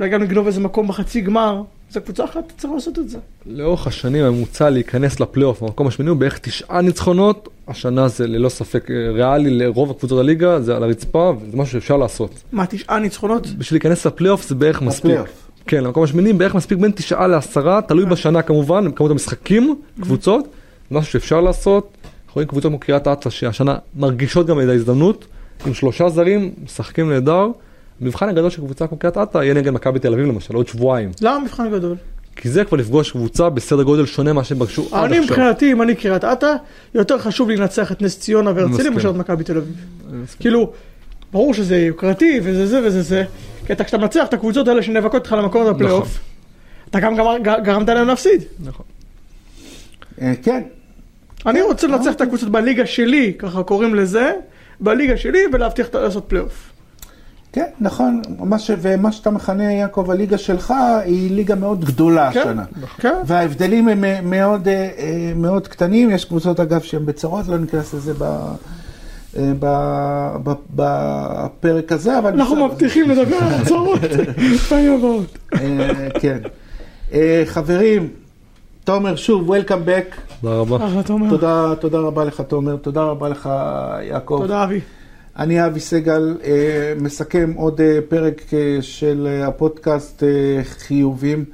Speaker 2: אולי גם לגנוב איזה מקום בחצי גמר. זו קבוצה אחת, צריך לעשות את זה.
Speaker 3: לאורך השנים הממוצע להיכנס לפלייאוף במקום השמיני הוא בערך תשעה ניצחונות, השנה זה ללא ספק אה, ריאלי לרוב הקבוצות הליגה, זה על הרצפה וזה משהו שאפשר לעשות.
Speaker 2: מה, תשעה ניצחונות?
Speaker 3: בשביל להיכנס לפלייאוף זה בערך מספיק.
Speaker 1: לפלייאוף.
Speaker 3: כן, למקום השמיני בערך מספיק בין תשעה לעשרה, תלוי בשנה כמובן, בכמות המשחקים, קבוצות, משהו שאפשר לעשות. אנחנו רואים קבוצות כמו קריית אתא שהשנה מרגישות גם את ההזדמנות, עם שלושה זרים, משחקים נהדר. המבחן הגדול של קבוצה כמו קריית אתא יהיה נגד מכבי תל אביב למשל, עוד שבועיים.
Speaker 2: למה מבחן גדול?
Speaker 3: כי זה כבר לפגוש קבוצה בסדר גודל שונה ממה שהם פגשו עד
Speaker 2: אני
Speaker 3: עכשיו.
Speaker 2: מבחינתי, אם אני קריית אתא, יותר חשוב לי לנצח את נס ציונה והרצליה. מאשר את מכבי תל אביב.
Speaker 3: אני.
Speaker 2: כאילו, ברור שזה יוקרתי וזה זה וזה זה, כי אתה כשאתה מנצח את הקבוצות האלה שנאבקות איתך למקום בפלייאוף, אתה גם גרמת להם להפסיד.
Speaker 3: נכון.
Speaker 1: אה, כן,
Speaker 2: אני רוצה לנצח את הקבוצות בליגה שלי, ככה קוראים לזה, בליגה שלי ולהבטיח לעשות פלייאוף.
Speaker 1: כן, נכון, מה ש... ומה שאתה מכנה, יעקב, הליגה שלך היא ליגה מאוד גדולה
Speaker 2: כן,
Speaker 1: השנה.
Speaker 2: כן.
Speaker 1: וההבדלים הם אה, מאוד, אה, אה, מאוד קטנים, יש קבוצות אגב שהן בצרות, לא ניכנס לזה ב... ב- ב- בפרק הזה, אבל...
Speaker 2: אנחנו. מבטיחים לדבר על הצהרות פעמים הבאות.
Speaker 1: כן. חברים, תומר, שוב, Welcome back.
Speaker 3: תודה רבה.
Speaker 1: תודה רבה לך, תומר, תודה רבה לך, יעקב.
Speaker 2: תודה אבי.
Speaker 1: אני אבי סגל, אה, מסכם עוד אה, פרק אה, של הפודקאסט חיובים,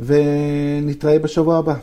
Speaker 1: ונתראה בשבוע הבא.